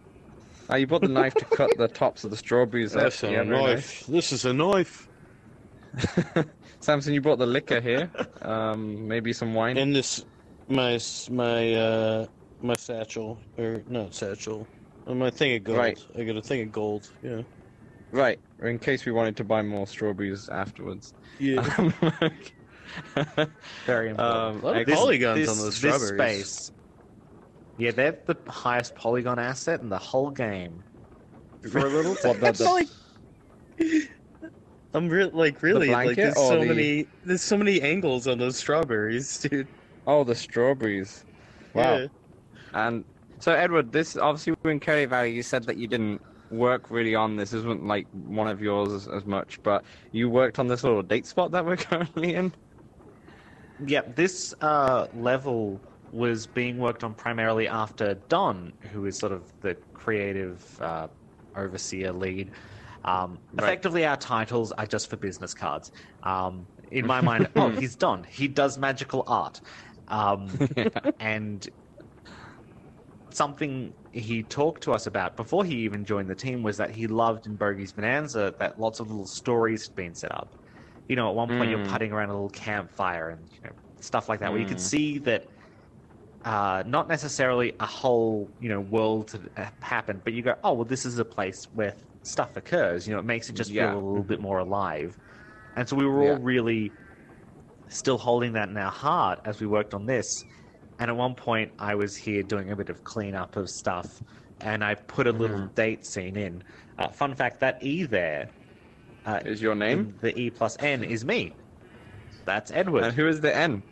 S1: Oh, you brought the knife to cut the tops of the strawberries. up.
S2: That's a
S1: Yeah, very
S2: knife. This is a knife. *laughs*
S1: Samson, you brought the liquor here. Um, maybe some wine.
S2: And this, my my uh my satchel or not satchel, uh, my thing of gold.
S1: Right.
S2: I got a thing of gold. Yeah.
S1: Right, in case we wanted to buy more strawberries afterwards.
S2: Yeah. *laughs*
S3: Very important.
S1: Um,
S2: A lot of
S1: excellent.
S2: polygons on those
S3: this
S2: strawberries.
S3: space. Yeah, they're the highest polygon asset in the whole game. For a little
S1: What, the- the-
S2: Like- I'm re- like really like there's so
S1: the-
S2: many there's so many angles on those strawberries, *laughs* dude.
S1: Oh, the strawberries. Wow.
S2: Yeah.
S1: And so, Edward, this obviously we're in Coyote Valley. You said that you didn't work really on this. This wasn't like one of yours as, as much, but you worked on this little date spot that we're *laughs* currently in.
S3: Yeah, this uh, level was being worked on primarily after Don, who is sort of the creative uh, overseer lead. Um,
S1: Right.
S3: Effectively, our titles are just for business cards. Um, in my mind, *laughs* oh, he's Don. He does magical art. Um, *laughs* and something he talked to us about before he even joined the team was that he loved in Bogey's Bonanza that lots of little stories had been set up. You know, at one point you're
S1: Mm.
S3: putting around a little campfire and you know stuff like that, where you could
S1: Mm.
S3: see that uh, not necessarily a whole you know world to happen, but you go, oh well, this is a place where stuff occurs. You know, it makes it just
S1: Yeah.
S3: feel a little bit more alive. And so we were all
S1: Yeah.
S3: really still holding that in our heart as we worked on this. And at one point, I was here doing a bit of cleanup of stuff and I put a little
S1: Mhm.
S3: date scene in. Uh, fun fact: that E there, uh,
S1: Is your name?
S3: the E plus N is me. That's Edward.
S1: And who is the N?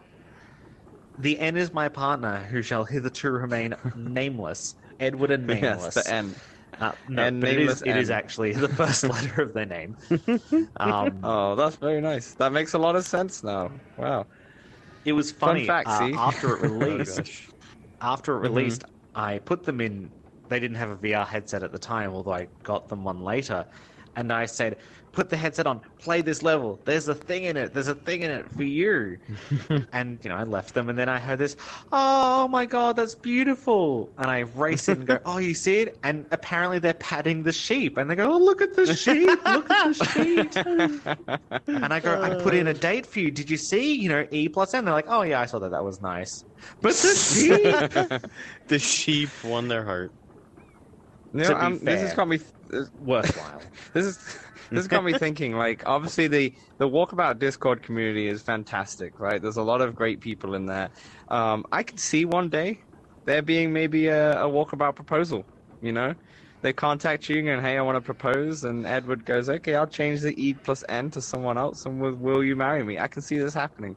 S3: The N is my partner, who shall hitherto remain *laughs* nameless. Edward and nameless.
S1: Yes, the N.
S3: Uh, no,
S1: And
S3: it is,
S1: nameless
S3: it is actually the first *laughs* letter of their name. *laughs* Um,
S1: Oh, that's very nice. That makes a lot of sense now. Wow.
S3: it was
S1: Fun
S3: funny
S1: fact,
S3: uh, after it
S1: Oh,
S3: released.
S1: gosh.
S3: after it
S1: Mhm.
S3: released, I put them in. They didn't have a VR headset at the time, although I got them one later. And I said, "Put the headset on, play this level. There's a thing in it. There's a thing in it for you." *laughs* and you know, I left them, and then I heard this. Oh my god, that's beautiful! And I race in and go, "Oh, you see it?" And apparently they're patting the sheep, and they go, "Oh, look at the sheep! Look at the sheep!" *laughs* And I go, I put in a date for you. Did you see? You know, E plus N. They're like, oh yeah, I saw that. That was nice. But the sheep, *laughs*
S2: the sheep won their heart.
S1: You
S3: To be
S1: um, this has
S3: fair.
S1: got me. This,
S3: worthwhile. *laughs*
S1: this is this has got me thinking. Like, obviously, the the Walkabout Discord community is fantastic, right? There's a lot of great people in there. Um, I could see one day there being maybe a, a Walkabout proposal. You know, they contact you and hey, I want to propose, and Edward goes, okay, I'll change the E plus N to someone else, and will, will you marry me? I can see this happening.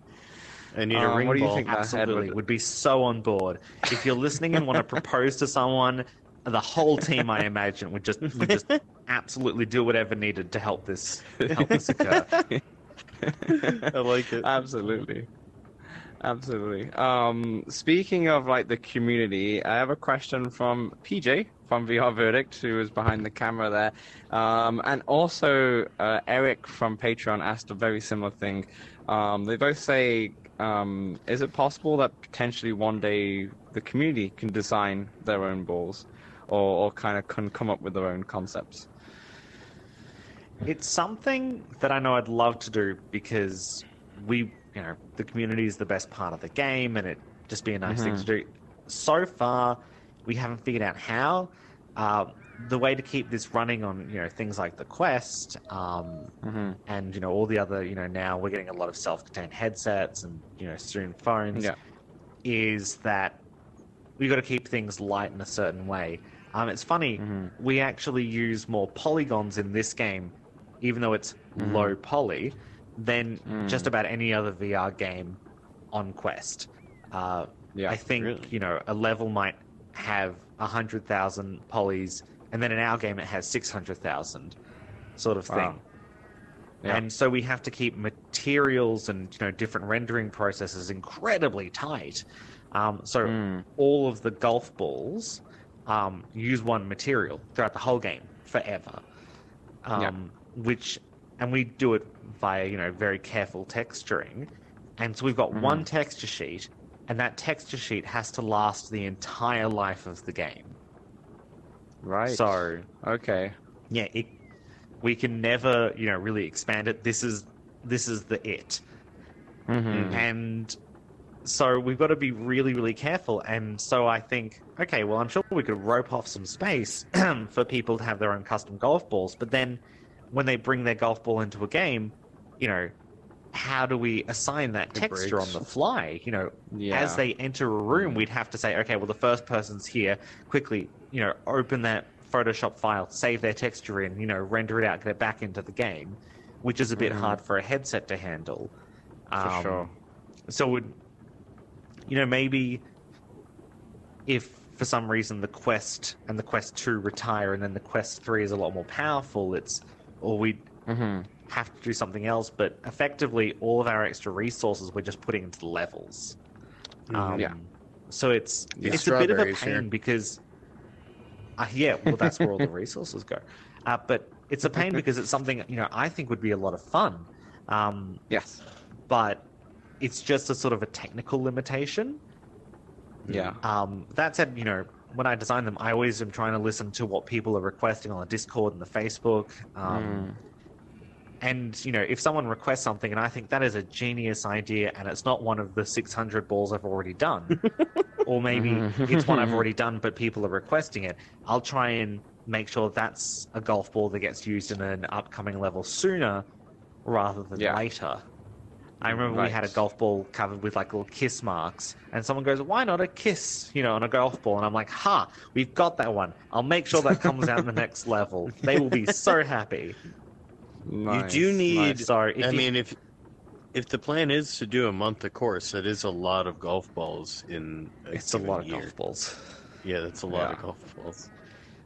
S2: I need a
S1: Um,
S2: ring
S1: what do you
S2: ball.
S1: think?
S3: Absolutely,
S1: Edward.
S3: would be so on board. If you're listening and want to propose to someone, the whole team, I imagine, would just would just *laughs* absolutely do whatever needed to help this help this *laughs* occur.
S2: I like it.
S1: Absolutely. Absolutely. Um, speaking of like the community, I have a question from PJ from VR Verdict, who is behind the camera there, um, and also uh, Eric from Patreon asked a very similar thing. Um, they both say, um, "Is it possible that potentially one day the community can design their own balls, or, or kind of can come up with their own concepts?"
S3: It's something that I know I'd love to do because we, you know, the community is the best part of the game, and it just be a nice thing to do. So far, we haven't figured out how. Uh, the way to keep this running on, you know, things like the Quest, um,
S1: Mm-hmm.
S3: and you know all the other, you know, now we're getting a lot of self-contained headsets and you know soon phones.
S1: Yeah.
S3: Is that we've got to keep things light in a certain way. Um, it's funny
S1: Mhm.
S3: we actually use more polygons in this game, even though it's
S1: Mhm.
S3: low poly, than
S1: Mm.
S3: just about any other VR game on Quest. Uh,
S1: Yeah.
S3: I think
S2: really.
S3: you know a level might have a hundred thousand polys, and then in our game it has six hundred thousand, sort of thing.
S1: Wow. Yeah.
S3: And so we have to keep materials and you know different rendering processes incredibly tight. Um, so
S1: Mm.
S3: all of the golf balls um, use one material throughout the whole game forever. Um,
S1: Yeah.
S3: Which, and we do it via you know very careful texturing, and so we've got
S1: Mhm.
S3: one texture sheet, and that texture sheet has to last the entire life of the game.
S1: Right.
S3: So
S1: Okay.
S3: yeah, it, we can never you know really expand it. This is this is the it.
S1: Mm-hmm.
S3: and so we've got to be really really careful and so i think okay well i'm sure we could rope off some space *clears throat* for people to have their own custom golf balls but then when they bring their golf ball into a game you know how do we assign that
S2: It
S3: texture
S2: breaks.
S3: on the fly you know
S1: Yeah.
S3: as they enter a room we'd have to say okay well the first person's here quickly you know open that photoshop file save their texture in you know render it out get it back into the game which is a bit
S1: Mhm.
S3: hard for a headset to handle Um,
S1: For sure.
S3: so would you know maybe if for some reason the quest and the quest 2 retire and then the quest 3 is a lot more powerful it's or we
S1: Mm-hmm.
S3: have to do something else but effectively all of our extra resources we're just putting into the levels um,
S1: Yeah.
S3: so it's
S2: These
S3: it's a bit of a pain
S2: here.
S3: because uh, yeah well that's where all the *laughs* resources go uh, but it's a pain because it's something you know i think would be a lot of fun um,
S1: Yes.
S3: but it's just a sort of a technical limitation.
S1: Yeah.
S3: Um, that said, you know, when I design them, I always am trying to listen to what people are requesting on the Discord and the Facebook. Um, And, you know, if someone requests something and I think that is a genius idea and it's not one of the 600 balls I've already done, *laughs* or maybe it's one I've already done but people are requesting it, I'll try and make sure that's a golf ball that gets used in an upcoming level sooner rather than
S1: Yeah.
S3: later. I remember we had a golf ball covered with like little kiss marks, and someone goes, "Why not a kiss?" You know, on a golf ball, and I'm like, "Ha, we've got that one. I'll make sure that comes out in the next level. They will be so happy."
S1: Nice,
S2: do need-
S1: nice.
S3: So if
S2: I
S3: you-
S2: mean, if if the plan is to do a month of course, that is a lot of golf balls in. A
S3: it's a
S2: given
S3: lot of
S2: year.
S3: golf balls.
S2: Yeah, that's a lot
S1: Yeah.
S2: of golf balls.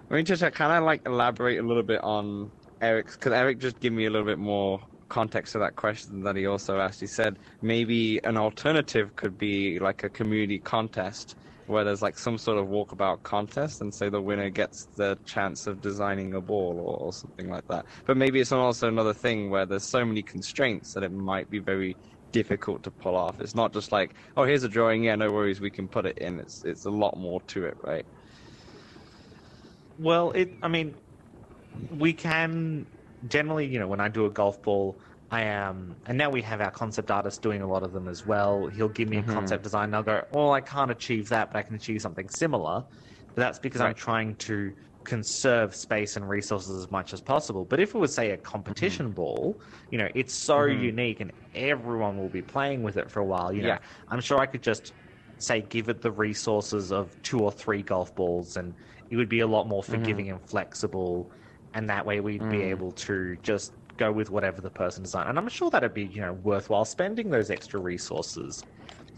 S1: I mean, just kind of like elaborate a little bit on Eric's, because Eric just gave me a little bit more context to that question that he also asked. He said maybe an alternative could be like a community contest where there's like some sort of walkabout contest, and say the winner gets the chance of designing a ball or, or something like that. But maybe it's also another thing where there's so many constraints that it might be very difficult to pull off. It's not just like, oh, here's a drawing, yeah, no worries, we can put it in. It's it's a lot more to it, right?
S3: Well, it. I mean, we can generally, you know, when I do a golf ball, I am, and now we have our concept artist doing a lot of them as well. He'll give me
S1: Mhm.
S3: a concept design, and I'll go, "Well, I can't achieve that, but I can achieve something similar." But that's because I'm trying to conserve space and resources as much as possible. But if it was, say, a competition ball, you know, it's so
S1: Mhm.
S3: unique, and everyone will be playing with it for a while. You know,
S1: Yeah.
S3: I'm sure I could just say give it the resources of two or three golf balls and it would be a lot more forgiving and flexible and that way we'd be
S1: Mm.
S3: able to just go with whatever the person designed and i'm sure that'd be you know worthwhile spending those extra resources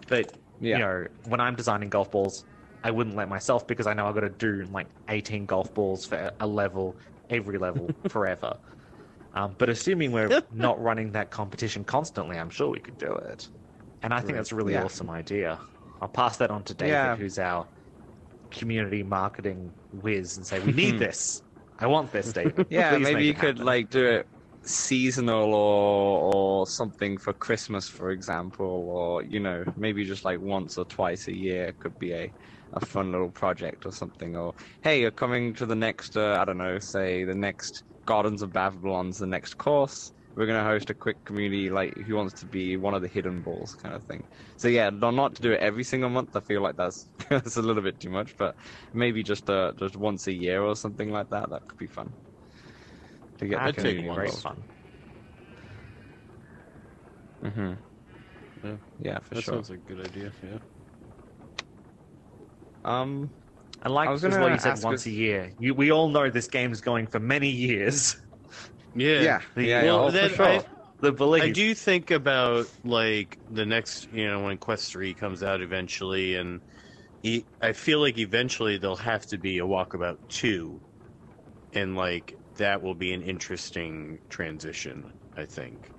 S3: but
S1: Yeah.
S3: you know when i'm designing golf balls i wouldn't let myself because i know i've got to do like 18 golf balls for a level every level *laughs* forever um, but assuming we're *laughs* not running that competition constantly i'm sure we could do it and i think
S2: Right.
S3: that's a really
S1: Yeah.
S3: awesome idea i'll pass that on to david
S1: Yeah.
S3: who's our community marketing whiz and say we need *laughs* this i want this david *laughs*
S1: Yeah,
S3: Please
S1: maybe you could
S3: happen."
S1: like do it seasonal or or something for Christmas, for example, or you know maybe just like once or twice a year could be a a fun little project or something. Or hey, you're coming to the next uh, I don't know, say the next Gardens of Babylon's the next course. We're gonna host a quick community like who wants to be one of the hidden balls kind of thing. So yeah, no- not to do it every single month. I feel like that's *laughs* that's a little bit too much, but maybe just uh just once a year or something like that. That could be fun to get
S3: I'd
S1: the community
S2: one.
S3: great
S1: involved.
S3: fun
S1: hmm
S2: Yeah.
S1: Yeah, for
S2: that
S1: sure.
S2: sounds like a good idea. Yeah.
S1: Um,
S3: I like
S1: I was
S3: as
S1: gonna
S3: what you said once
S1: us-
S3: a year. You, we all know this game's going for many years. *laughs*
S2: Yeah.
S1: yeah,
S3: The-
S1: yeah,
S2: Well,
S1: yeah,
S2: then
S1: for sure.
S2: I-
S3: The belief.
S2: I do think about like the next, you know, when Quest Three comes out eventually, and I feel like eventually there'll have to be a Walkabout Two, and like that will be an interesting transition. I think.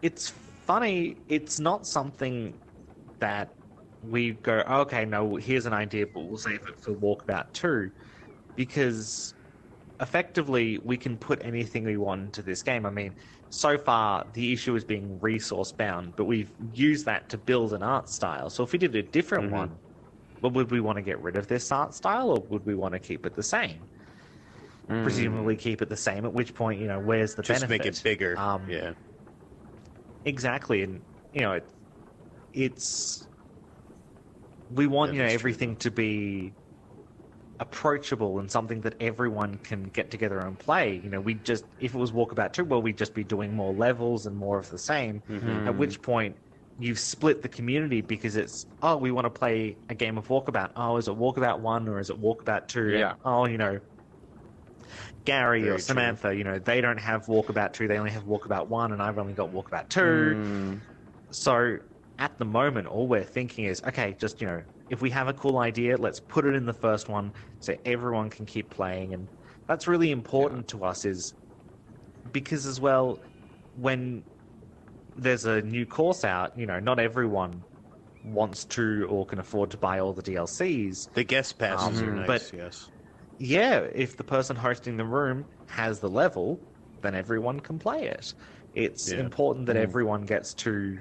S3: It's funny. It's not something that we go, okay, no, here's an idea, but we'll save it for Walkabout 2. Because effectively, we can put anything we want into this game. I mean, so far, the issue is being resource bound, but we've used that to build an art style. So if we did a different
S2: Mhm.
S3: one, well, would we want to get rid of this art style or would we want to keep it the same?
S1: Mm.
S3: Presumably keep it the same, at which point, you know, where's the
S2: Just
S3: benefit?
S2: make it bigger.
S3: Um,
S2: yeah.
S3: Exactly, and you know, it, it's we want you know
S2: that's true,
S3: everything to be approachable and something that everyone can get together and play. You know, we just if it was Walkabout two, well, we'd just be doing more levels and more of the same.
S2: Mhm.
S3: At which point. You've split the community because it's oh we want to play a game of Walkabout oh is it Walkabout one or is it Walkabout two
S1: Yeah.
S3: oh you know Gary
S2: Very
S3: or
S2: true.
S3: Samantha you know they don't have Walkabout two they only have Walkabout one and I've only got Walkabout two
S1: Mm.
S3: so at the moment, all we're thinking is, okay, just you know, if we have a cool idea, let's put it in the first one so everyone can keep playing, and that's really important to us. Is because as well, when there's a new course out, you know, not everyone wants to or can afford to buy all the DLCs.
S2: The guest passes are
S1: Um,
S2: nice.
S3: but-
S2: yes.
S3: Yeah, if the person hosting the room has the level, then everyone can play it. It's
S2: Yeah.
S3: important that
S1: Mm.
S3: everyone gets to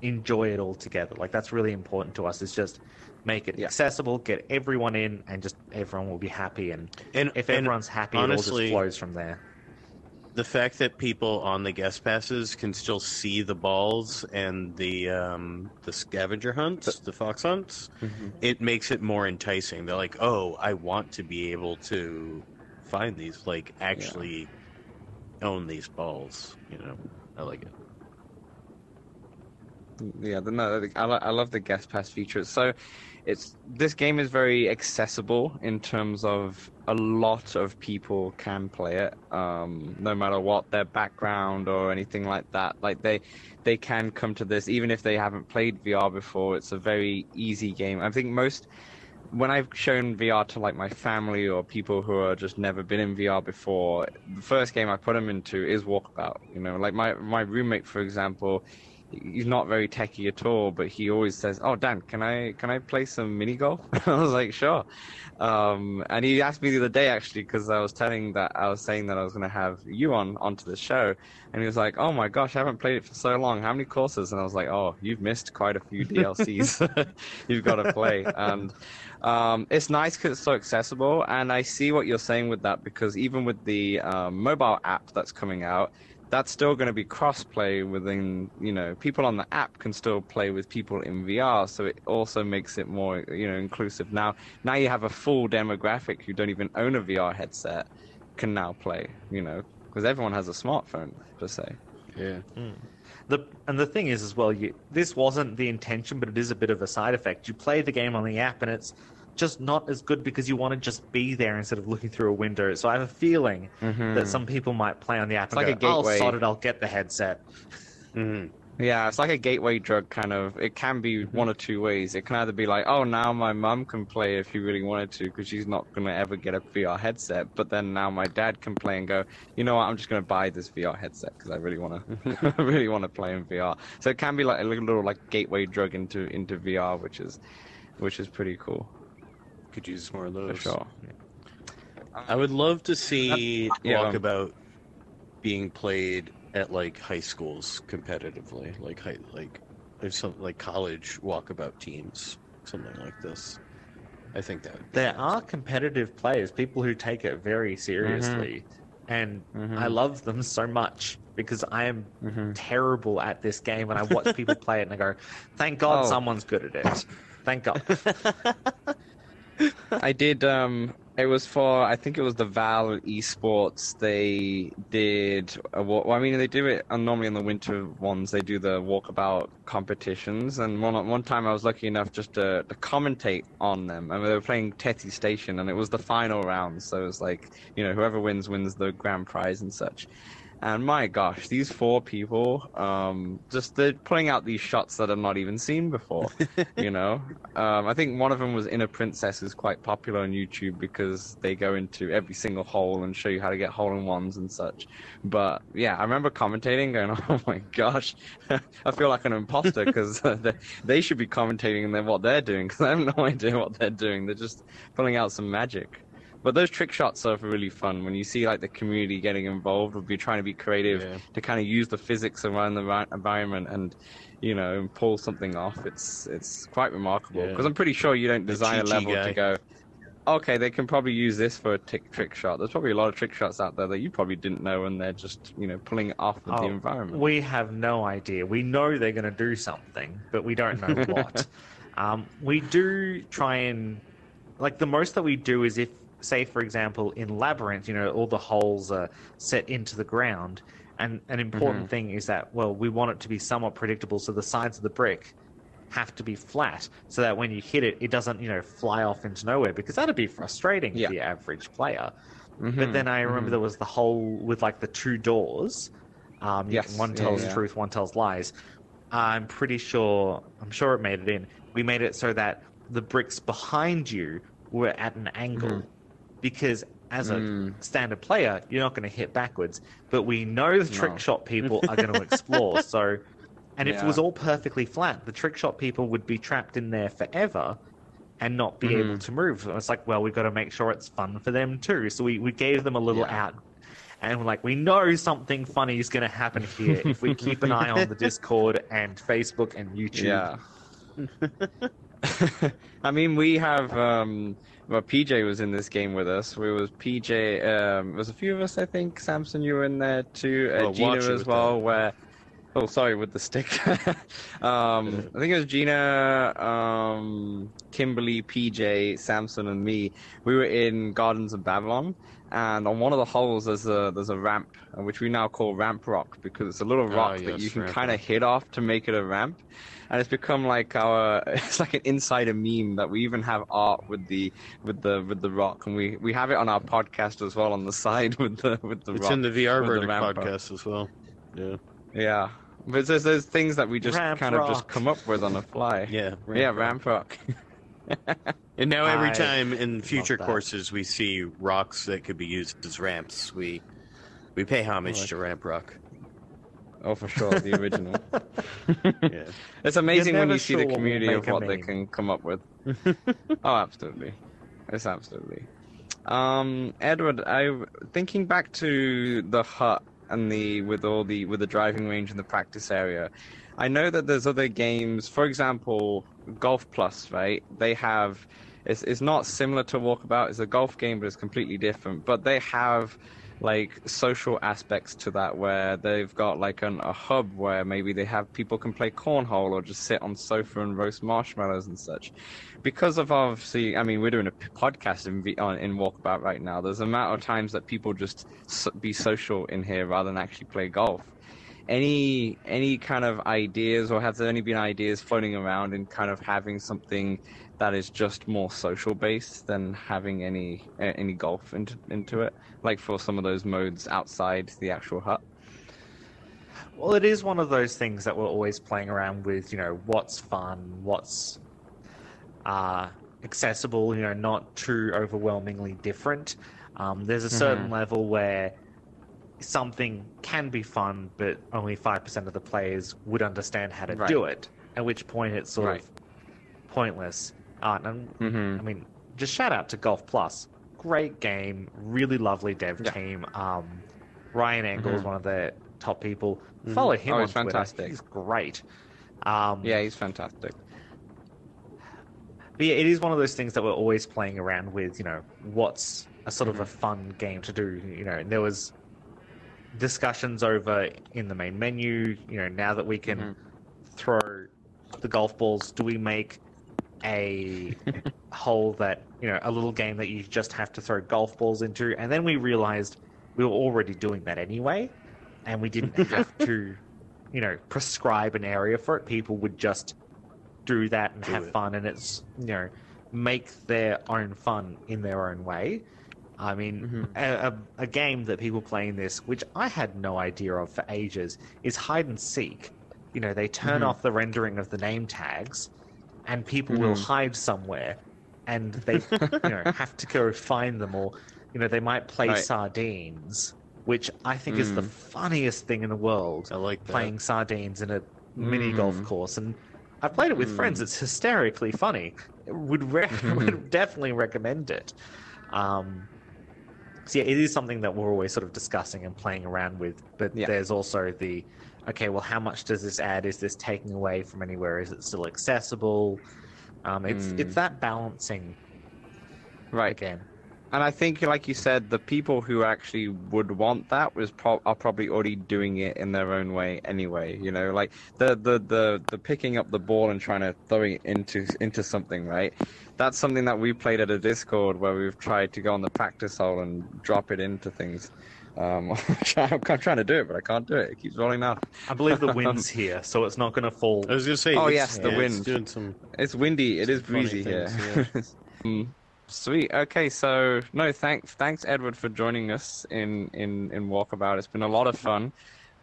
S3: enjoy it all together. Like that's really important to us. Is just make it
S1: Yeah.
S3: accessible, get everyone in, and just everyone will be happy. And
S2: And
S3: if
S2: and
S3: everyone's happy, it all just flows from there.
S2: the fact that people on the guest passes can still see the balls and the um, the scavenger hunts, the fox hunts,
S1: Mhm.
S2: it makes it more enticing. They're like, "Oh, I want to be able to find these, like actually own these balls." You know, I like it.
S1: yeah, the, no, I, I love the guest pass feature. So, it's this game is very accessible in terms of a lot of people can play it, um, no matter what their background or anything like that. Like they, they can come to this even if they haven't played VR before. It's a very easy game. I think most when I've shown VR to like my family or people who are just never been in VR before, the first game I put them into is Walkabout. You know, like my my roommate, for example, he's not very techy at all, but he always says, "Oh, Dan, can I can I play some mini golf?" *laughs* I was like, "Sure." Um, and he asked me the other day actually because I was telling that I was saying that I was going to have you on onto the show, and he was like, "Oh my gosh, I haven't played it for so long. How many courses?" And I was like, "Oh, you've missed quite a few *laughs* DLCs. *laughs* you've got to play." And um, it's nice because it's so accessible, and I see what you're saying with that because even with the um, mobile app that's coming out that's still going to be cross-play within you know people on the app can still play with people in VR so it also makes it more you know inclusive now now you have a full demographic who don't even own a VR headset can now play you know because everyone has a smartphone per se
S2: Yeah. Hmm.
S3: The and the thing is as well, you this wasn't the intention, but it is a bit of a side effect. You play the game on the app, and it's just not as good because you want to just be there instead of looking through a window. So I have a feeling
S1: Mhm.
S3: that some people might play on the app
S1: It's
S3: and
S1: like
S3: go,
S1: a
S3: "I'll
S1: gateway.
S3: sod it, I'll get the headset." *laughs*
S2: hmm
S1: Yeah, it's like a gateway drug kind of. It can be one or two ways. It can either be like, oh, now my mum can play if she really wanted to because she's not going to ever get a VR headset. But then now my dad can play and go, you know what, I'm just going to buy this VR headset because I really want to, *laughs* really want to play in VR. So it can be like a little, little like gateway drug into into VR, which is, which is pretty cool
S2: Could use more of
S1: for
S2: those.
S1: sure.
S2: I would love to see
S1: Yeah.
S2: Walkabout being played at like high schools competitively, like high, like there's some like college Walkabout teams, something like this. I think that. would be
S3: There are competitive players, people who take it very seriously, and
S1: Mhm.
S3: I love them so much because I am
S1: hmm
S3: terrible at this game, and I watch people *laughs* play it and I go, "Thank God
S1: Oh.
S3: someone's good at it." Thank God. *laughs*
S1: I did. Um, it was for I think it was the Val Esports. They did. A, well, I mean, they do it uh, normally in the winter ones. They do the walkabout competitions, and one one time I was lucky enough just to, to commentate on them. I mean, they were playing Tethys Station, and it was the final round. So it was like you know whoever wins wins the grand prize and such. And my gosh, these four people, um, just they're putting out these shots that I've not even seen before. *laughs* you know, um, I think one of them was Inner Princess, is quite popular on YouTube because they go into every single hole and show you how to get hole in ones and such. But yeah, I remember commentating, going, *laughs* "Oh my gosh, *laughs* I feel like an imposter because they, they should be commentating and then what they're doing because I have no idea what they're doing. They're just pulling out some magic." But those trick shots are really fun when you see like the community getting involved. We'll be trying to be creative
S2: Yeah.
S1: to kind of use the physics around the environment and you know and pull something off. It's it's quite remarkable
S2: Yeah.
S1: because I'm pretty sure you don't design a level
S2: guy.
S1: to go. Okay, they can probably use this for a tick trick shot. There's probably a lot of trick shots out there that you probably didn't know, and they're just you know pulling it off with the
S3: Oh,
S1: environment.
S3: We have no idea. We know they're going to do something, but we don't know *laughs* what. um, we do try and, like, the most that we do is if, say, for example, in Labyrinth, you know, all the holes are set into the ground. And an important
S1: Mhm.
S3: thing is that, well, we want it to be somewhat predictable, so the sides of the brick have to be flat so that when you hit it, it doesn't, you know, fly off into nowhere because that'd be frustrating
S1: Yeah.
S3: for the average player. But
S1: Mhm,
S3: then I remember
S1: mhm.
S3: there was the hole with like the two doors. Um,
S1: Yes,
S3: one tells
S1: yeah.
S3: truth, one tells lies. I'm pretty sure. I'm sure it made it in. We made it so that the bricks behind you were at an angle,
S1: Mhm.
S3: Because as a
S1: Mm.
S3: standard player, you're not going to hit backwards. But we know the trick
S1: No.
S3: shot people are going *laughs* to explore. So, and if it was all perfectly flat, the trick shot people would be trapped in there forever and not be able
S1: Mhm.
S3: to move. So it's like, well, we've got to make sure it's fun for them too. So we, we gave them a little
S1: Yeah.
S3: out. And we're like, we know something funny is going to happen here if we keep an eye on the *laughs* Discord and Facebook and YouTube.
S1: Yeah. *laughs* I mean, we have. Um, well, PJ was in this game with us. We was PJ. Um, was a few of us, I think. Samson, you were in there too. Uh,
S2: Well,
S1: Gina as well.
S2: that.
S1: Where. Oh, sorry, with the stick. *laughs* um, I think it was Gina, um, Kimberly, PJ, Samson, and me. We were in Gardens of Babylon, and on one of the holes there's a there's a ramp, which we now call ramp rock because it's a little
S2: Oh,
S1: rock that you can kind of hit off to make it a ramp, and it's become like our *laughs* it's like an insider meme that we even have art with the with the with the rock, and we we have it on our podcast as well on the *laughs* side with the with the
S2: It's
S1: rock.
S2: in the VR
S1: with the
S2: Verdict podcast as well. Yeah.
S1: Yeah, but there's there's things that we just
S3: Ramp
S1: kind of just come up with on the fly.
S2: Yeah.
S1: yeah, ramp rock. *laughs*
S2: And now every
S3: I
S2: time in future courses we see rocks that could be used as ramps, we we pay homage
S1: like
S2: to Ramp Rock.
S1: Oh, for sure, the original. *laughs*
S2: Yeah.
S1: It's amazing when
S3: never
S1: you see the community of what they can come up with. *laughs* oh, absolutely. It's absolutely. Um, Edward, I thinking back to the hut and the with all the with the driving range and the practice area. I know that there's other games, for example, Golf Plus, right? They have it's it's not similar to Walkabout. It's a golf game, but it's completely different. But they have like social aspects to that where they've got like an, a hub where maybe they have people can play cornhole or just sit on sofa and roast marshmallows and such. Because of obviously i mean we're doing a podcast in in walkabout right now. There's a amount of times that people just be social in here rather than actually play golf. Any any kind of ideas or has there any been ideas floating around in kind of having something that is just more social based than having any any golf into into it like for some of those modes outside the actual hut
S3: Well, it is one of those things that we're always playing around with. You know, what's fun, what's uh, accessible. You know, not too overwhelmingly different. Um, there's a certain level where something can be fun, but only five percent of the players would understand how to
S1: Right.
S3: do it. At which point, it's sort
S1: Right.
S3: of pointless. Uh, and
S1: mm-hmm.
S3: I mean, just shout out to Golf Plus. Great game, really lovely dev
S1: Yeah.
S3: team. Um, Ryan Engel is
S1: Mhm.
S3: one of their top people.
S2: Mhm.
S3: Follow him
S1: Oh,
S3: on
S1: he's
S3: Twitter.
S1: fantastic.
S3: He's great. Um,
S1: yeah he's fantastic
S3: but yeah, it is one of those things that we're always playing around with. You know, what's a sort of a
S1: Mm-hmm.
S3: fun game to do? You know, and there was discussions over in the main menu. You know, now that we can
S1: Mhm.
S3: throw the golf balls, do we make a hole that you know a little game that you just have to throw golf balls into? And then we realized we were already doing that anyway, and we didn't *laughs* have to, you know, prescribe an area for it. People would just do that and
S2: Do
S3: have
S2: it.
S3: fun, and it's you know make their own fun in their own way. I mean,
S1: Mhm.
S3: a, a, a game that people play in this, which I had no idea of for ages, is hide and seek. You know, they turn
S1: Mhm.
S3: off the rendering of the name tags, and people will
S1: Mhm.
S3: hide somewhere, and they you know *laughs* have to go find them, or you know they might play
S1: Right.
S3: sardines, which I think is the
S1: Mm.
S3: funniest thing in the world.
S2: I like that.
S3: Playing sardines in a mini golf
S1: Mm.
S3: course, and I've played it with friends.
S1: Mm.
S3: It's hysterically funny. Would re- *laughs*
S1: Mhm.
S3: would definitely recommend it. Um, so yeah, it is something that we're always sort of discussing and playing around with. But
S1: Yeah.
S3: there's also the okay, well, how much does this add? Is this taking away from anywhere? Is it still accessible? Um, it's
S1: Mm.
S3: it's that balancing
S1: right
S3: again.
S1: And I think, like you said, the people who actually would want that was pro- are probably already doing it in their own way anyway. You know, like the the the the picking up the ball and trying to throw it into into something, right? That's something that we played at a Discord where we've tried to go on the practice hole and drop it into things. Um, *laughs* I'm trying to do it, but I can't do it. It keeps rolling out.
S3: I believe the *laughs* wind's here, so it's not going to fall.
S2: I was gonna say.
S1: Oh,
S2: it's-
S1: yes, the
S2: yeah, it's
S1: wind.
S2: doing some.
S1: It's windy. It is
S2: Funny
S1: breezy here.
S2: things, *laughs*
S1: Mm, Sweet. Okay, so no, thanks, thanks Edward for joining us in in in Walkabout. It's been a lot of fun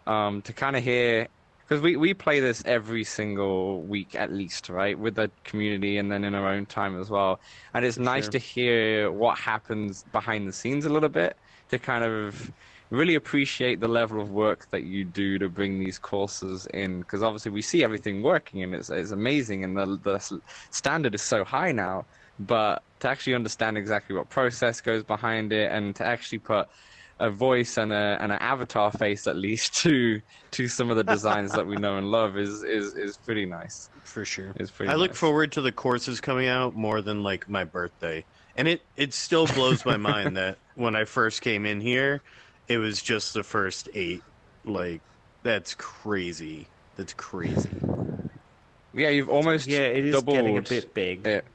S1: um, to kind of hear because we we play this every single week at least, right, with the community and then in our own time as well. And it's nice
S2: Sure.
S1: to hear what happens behind the scenes a little bit to kind of really appreciate the level of work that you do to bring these courses in because obviously we see everything working and it's, it's amazing and the, the standard is so high now but to actually understand exactly what process goes behind it and to actually put a voice and a and an avatar face at least *laughs* to to some of the designs that we know and love is is is pretty nice
S2: For sure.
S1: is pretty
S2: I look forward to the courses coming out more than like my birthday. And it, it still blows my mind that when I first came in here, it was just the first eight. Like, that's crazy. That's crazy.
S1: yeah you've almost
S3: yeah, it is
S1: doubled
S3: getting a bit big.
S1: it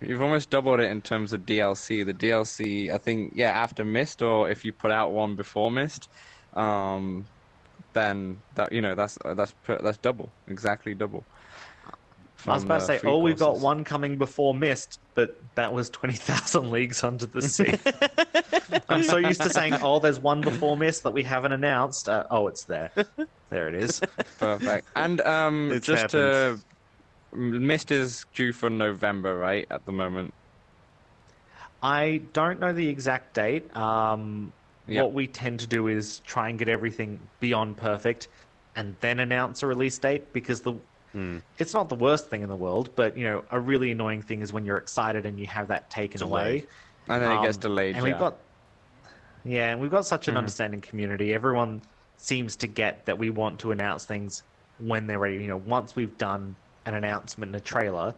S1: You've almost doubled it in terms of DLC. The DLC, I think, yeah, after Myst, or if you put out one before Myst, um, then that you know that's that's that's double, exactly double.
S3: I was
S1: from
S3: about to say,
S1: free
S3: oh, we've got one coming before Myst, but that was 20,000 *laughs* leagues under the sea. *laughs* I'm so used to saying, oh, there's one before Myst that we haven't announced. Uh, oh, it's there. There it is. *laughs*
S1: Perfect. And um,
S2: It's
S1: just to. Myst is due for November, right? At the moment.
S3: I don't know the exact date. Um,
S1: Yeah.
S3: What we tend to do is try and get everything beyond perfect and then announce a release date because the
S2: Hmm.
S3: it's not the worst thing in the world, but you know, a really annoying thing is when you're excited and you have that taken away.
S1: And then it gets
S3: Um,
S1: delayed.
S3: And
S1: yeah.
S3: we've got Yeah, and we've got such an
S1: Mhm.
S3: understanding community. Everyone seems to get that we want to announce things when they're ready. You know, once we've done an announcement and a trailer,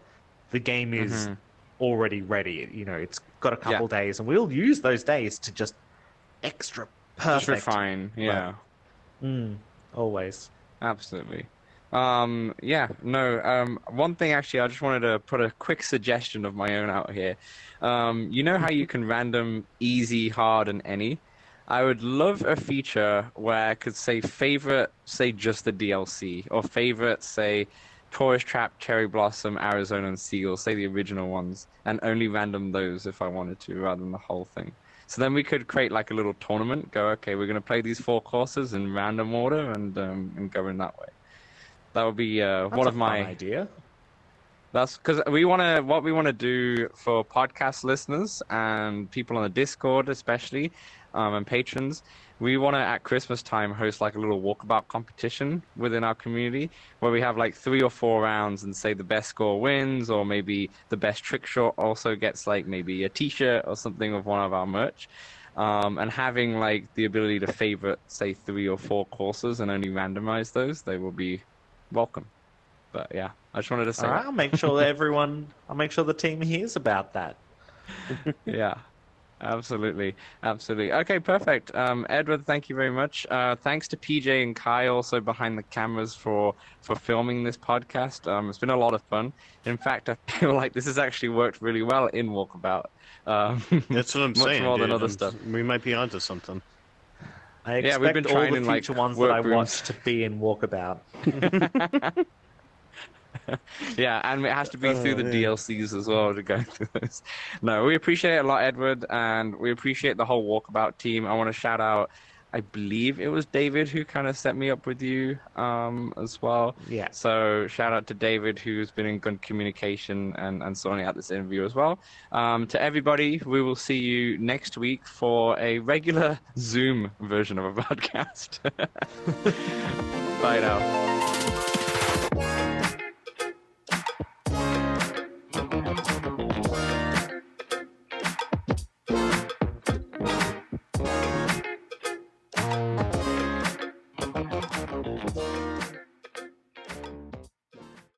S3: the game is
S1: Mhm.
S3: already ready. You know, it's got a
S1: Yeah.
S3: couple days, and we'll use those days to just extra
S1: Just
S3: perfect.
S1: refine. Yeah.
S3: Mm, always.
S1: Absolutely. Um, yeah, no. Um, one thing actually, I just wanted to put a quick suggestion of my own out here. Um, you know how you can random easy, hard, and any? I would love a feature where I could say favorite, say just the DLC, or favorite, say Tourist Trap, Cherry Blossom, Arizona, and Seagull, say the original ones, and only random those if I wanted to, rather than the whole thing. So then we could create like a little tournament. Go, okay, we're going to play these four courses in random order, and um, and go in that way. That would be uh, one of my.
S3: idea.
S1: That's because we want to. What we want to do for podcast listeners and people on the Discord, especially, um, and patrons, we want to at Christmas time host like a little walkabout competition within our community where we have like three or four rounds and say the best score wins, or maybe the best trick shot also gets like maybe a T-shirt or something of one of our merch. Um, and having like the ability to favorite say three or four courses and only randomize those, they will be welcome. But yeah, I just wanted to say.
S3: All right, I'll make sure that *laughs* everyone, I'll make sure the team hears about that. *laughs*
S1: yeah absolutely absolutely okay perfect um edward thank you very much uh thanks to pj and kai also behind the cameras for for filming this podcast um it's been a lot of fun in fact i *laughs* feel like this has actually worked really well in walkabout um
S2: That's what I'm
S1: much
S2: saying.
S1: more than other
S2: I'm-
S1: stuff
S2: We might be onto something.
S3: I
S1: Yeah,
S3: expect
S1: we've been
S3: all the
S1: in, like,
S3: future ones that I watch to be in Walkabout. *laughs*
S1: yeah, and it has to be through the
S2: Oh.
S1: DLCs as well to go through this. No, we appreciate it a lot, Edward, and we appreciate the whole walkabout team. I want to shout out, I believe it was David who kind of set me up with you um, as well.
S3: Yeah.
S1: So shout out to David who's been in good communication and, and sorting out this interview as well. Um, to everybody, we will see you next week for a regular *laughs* Zoom version of a *laughs* podcast. *laughs* Bye now.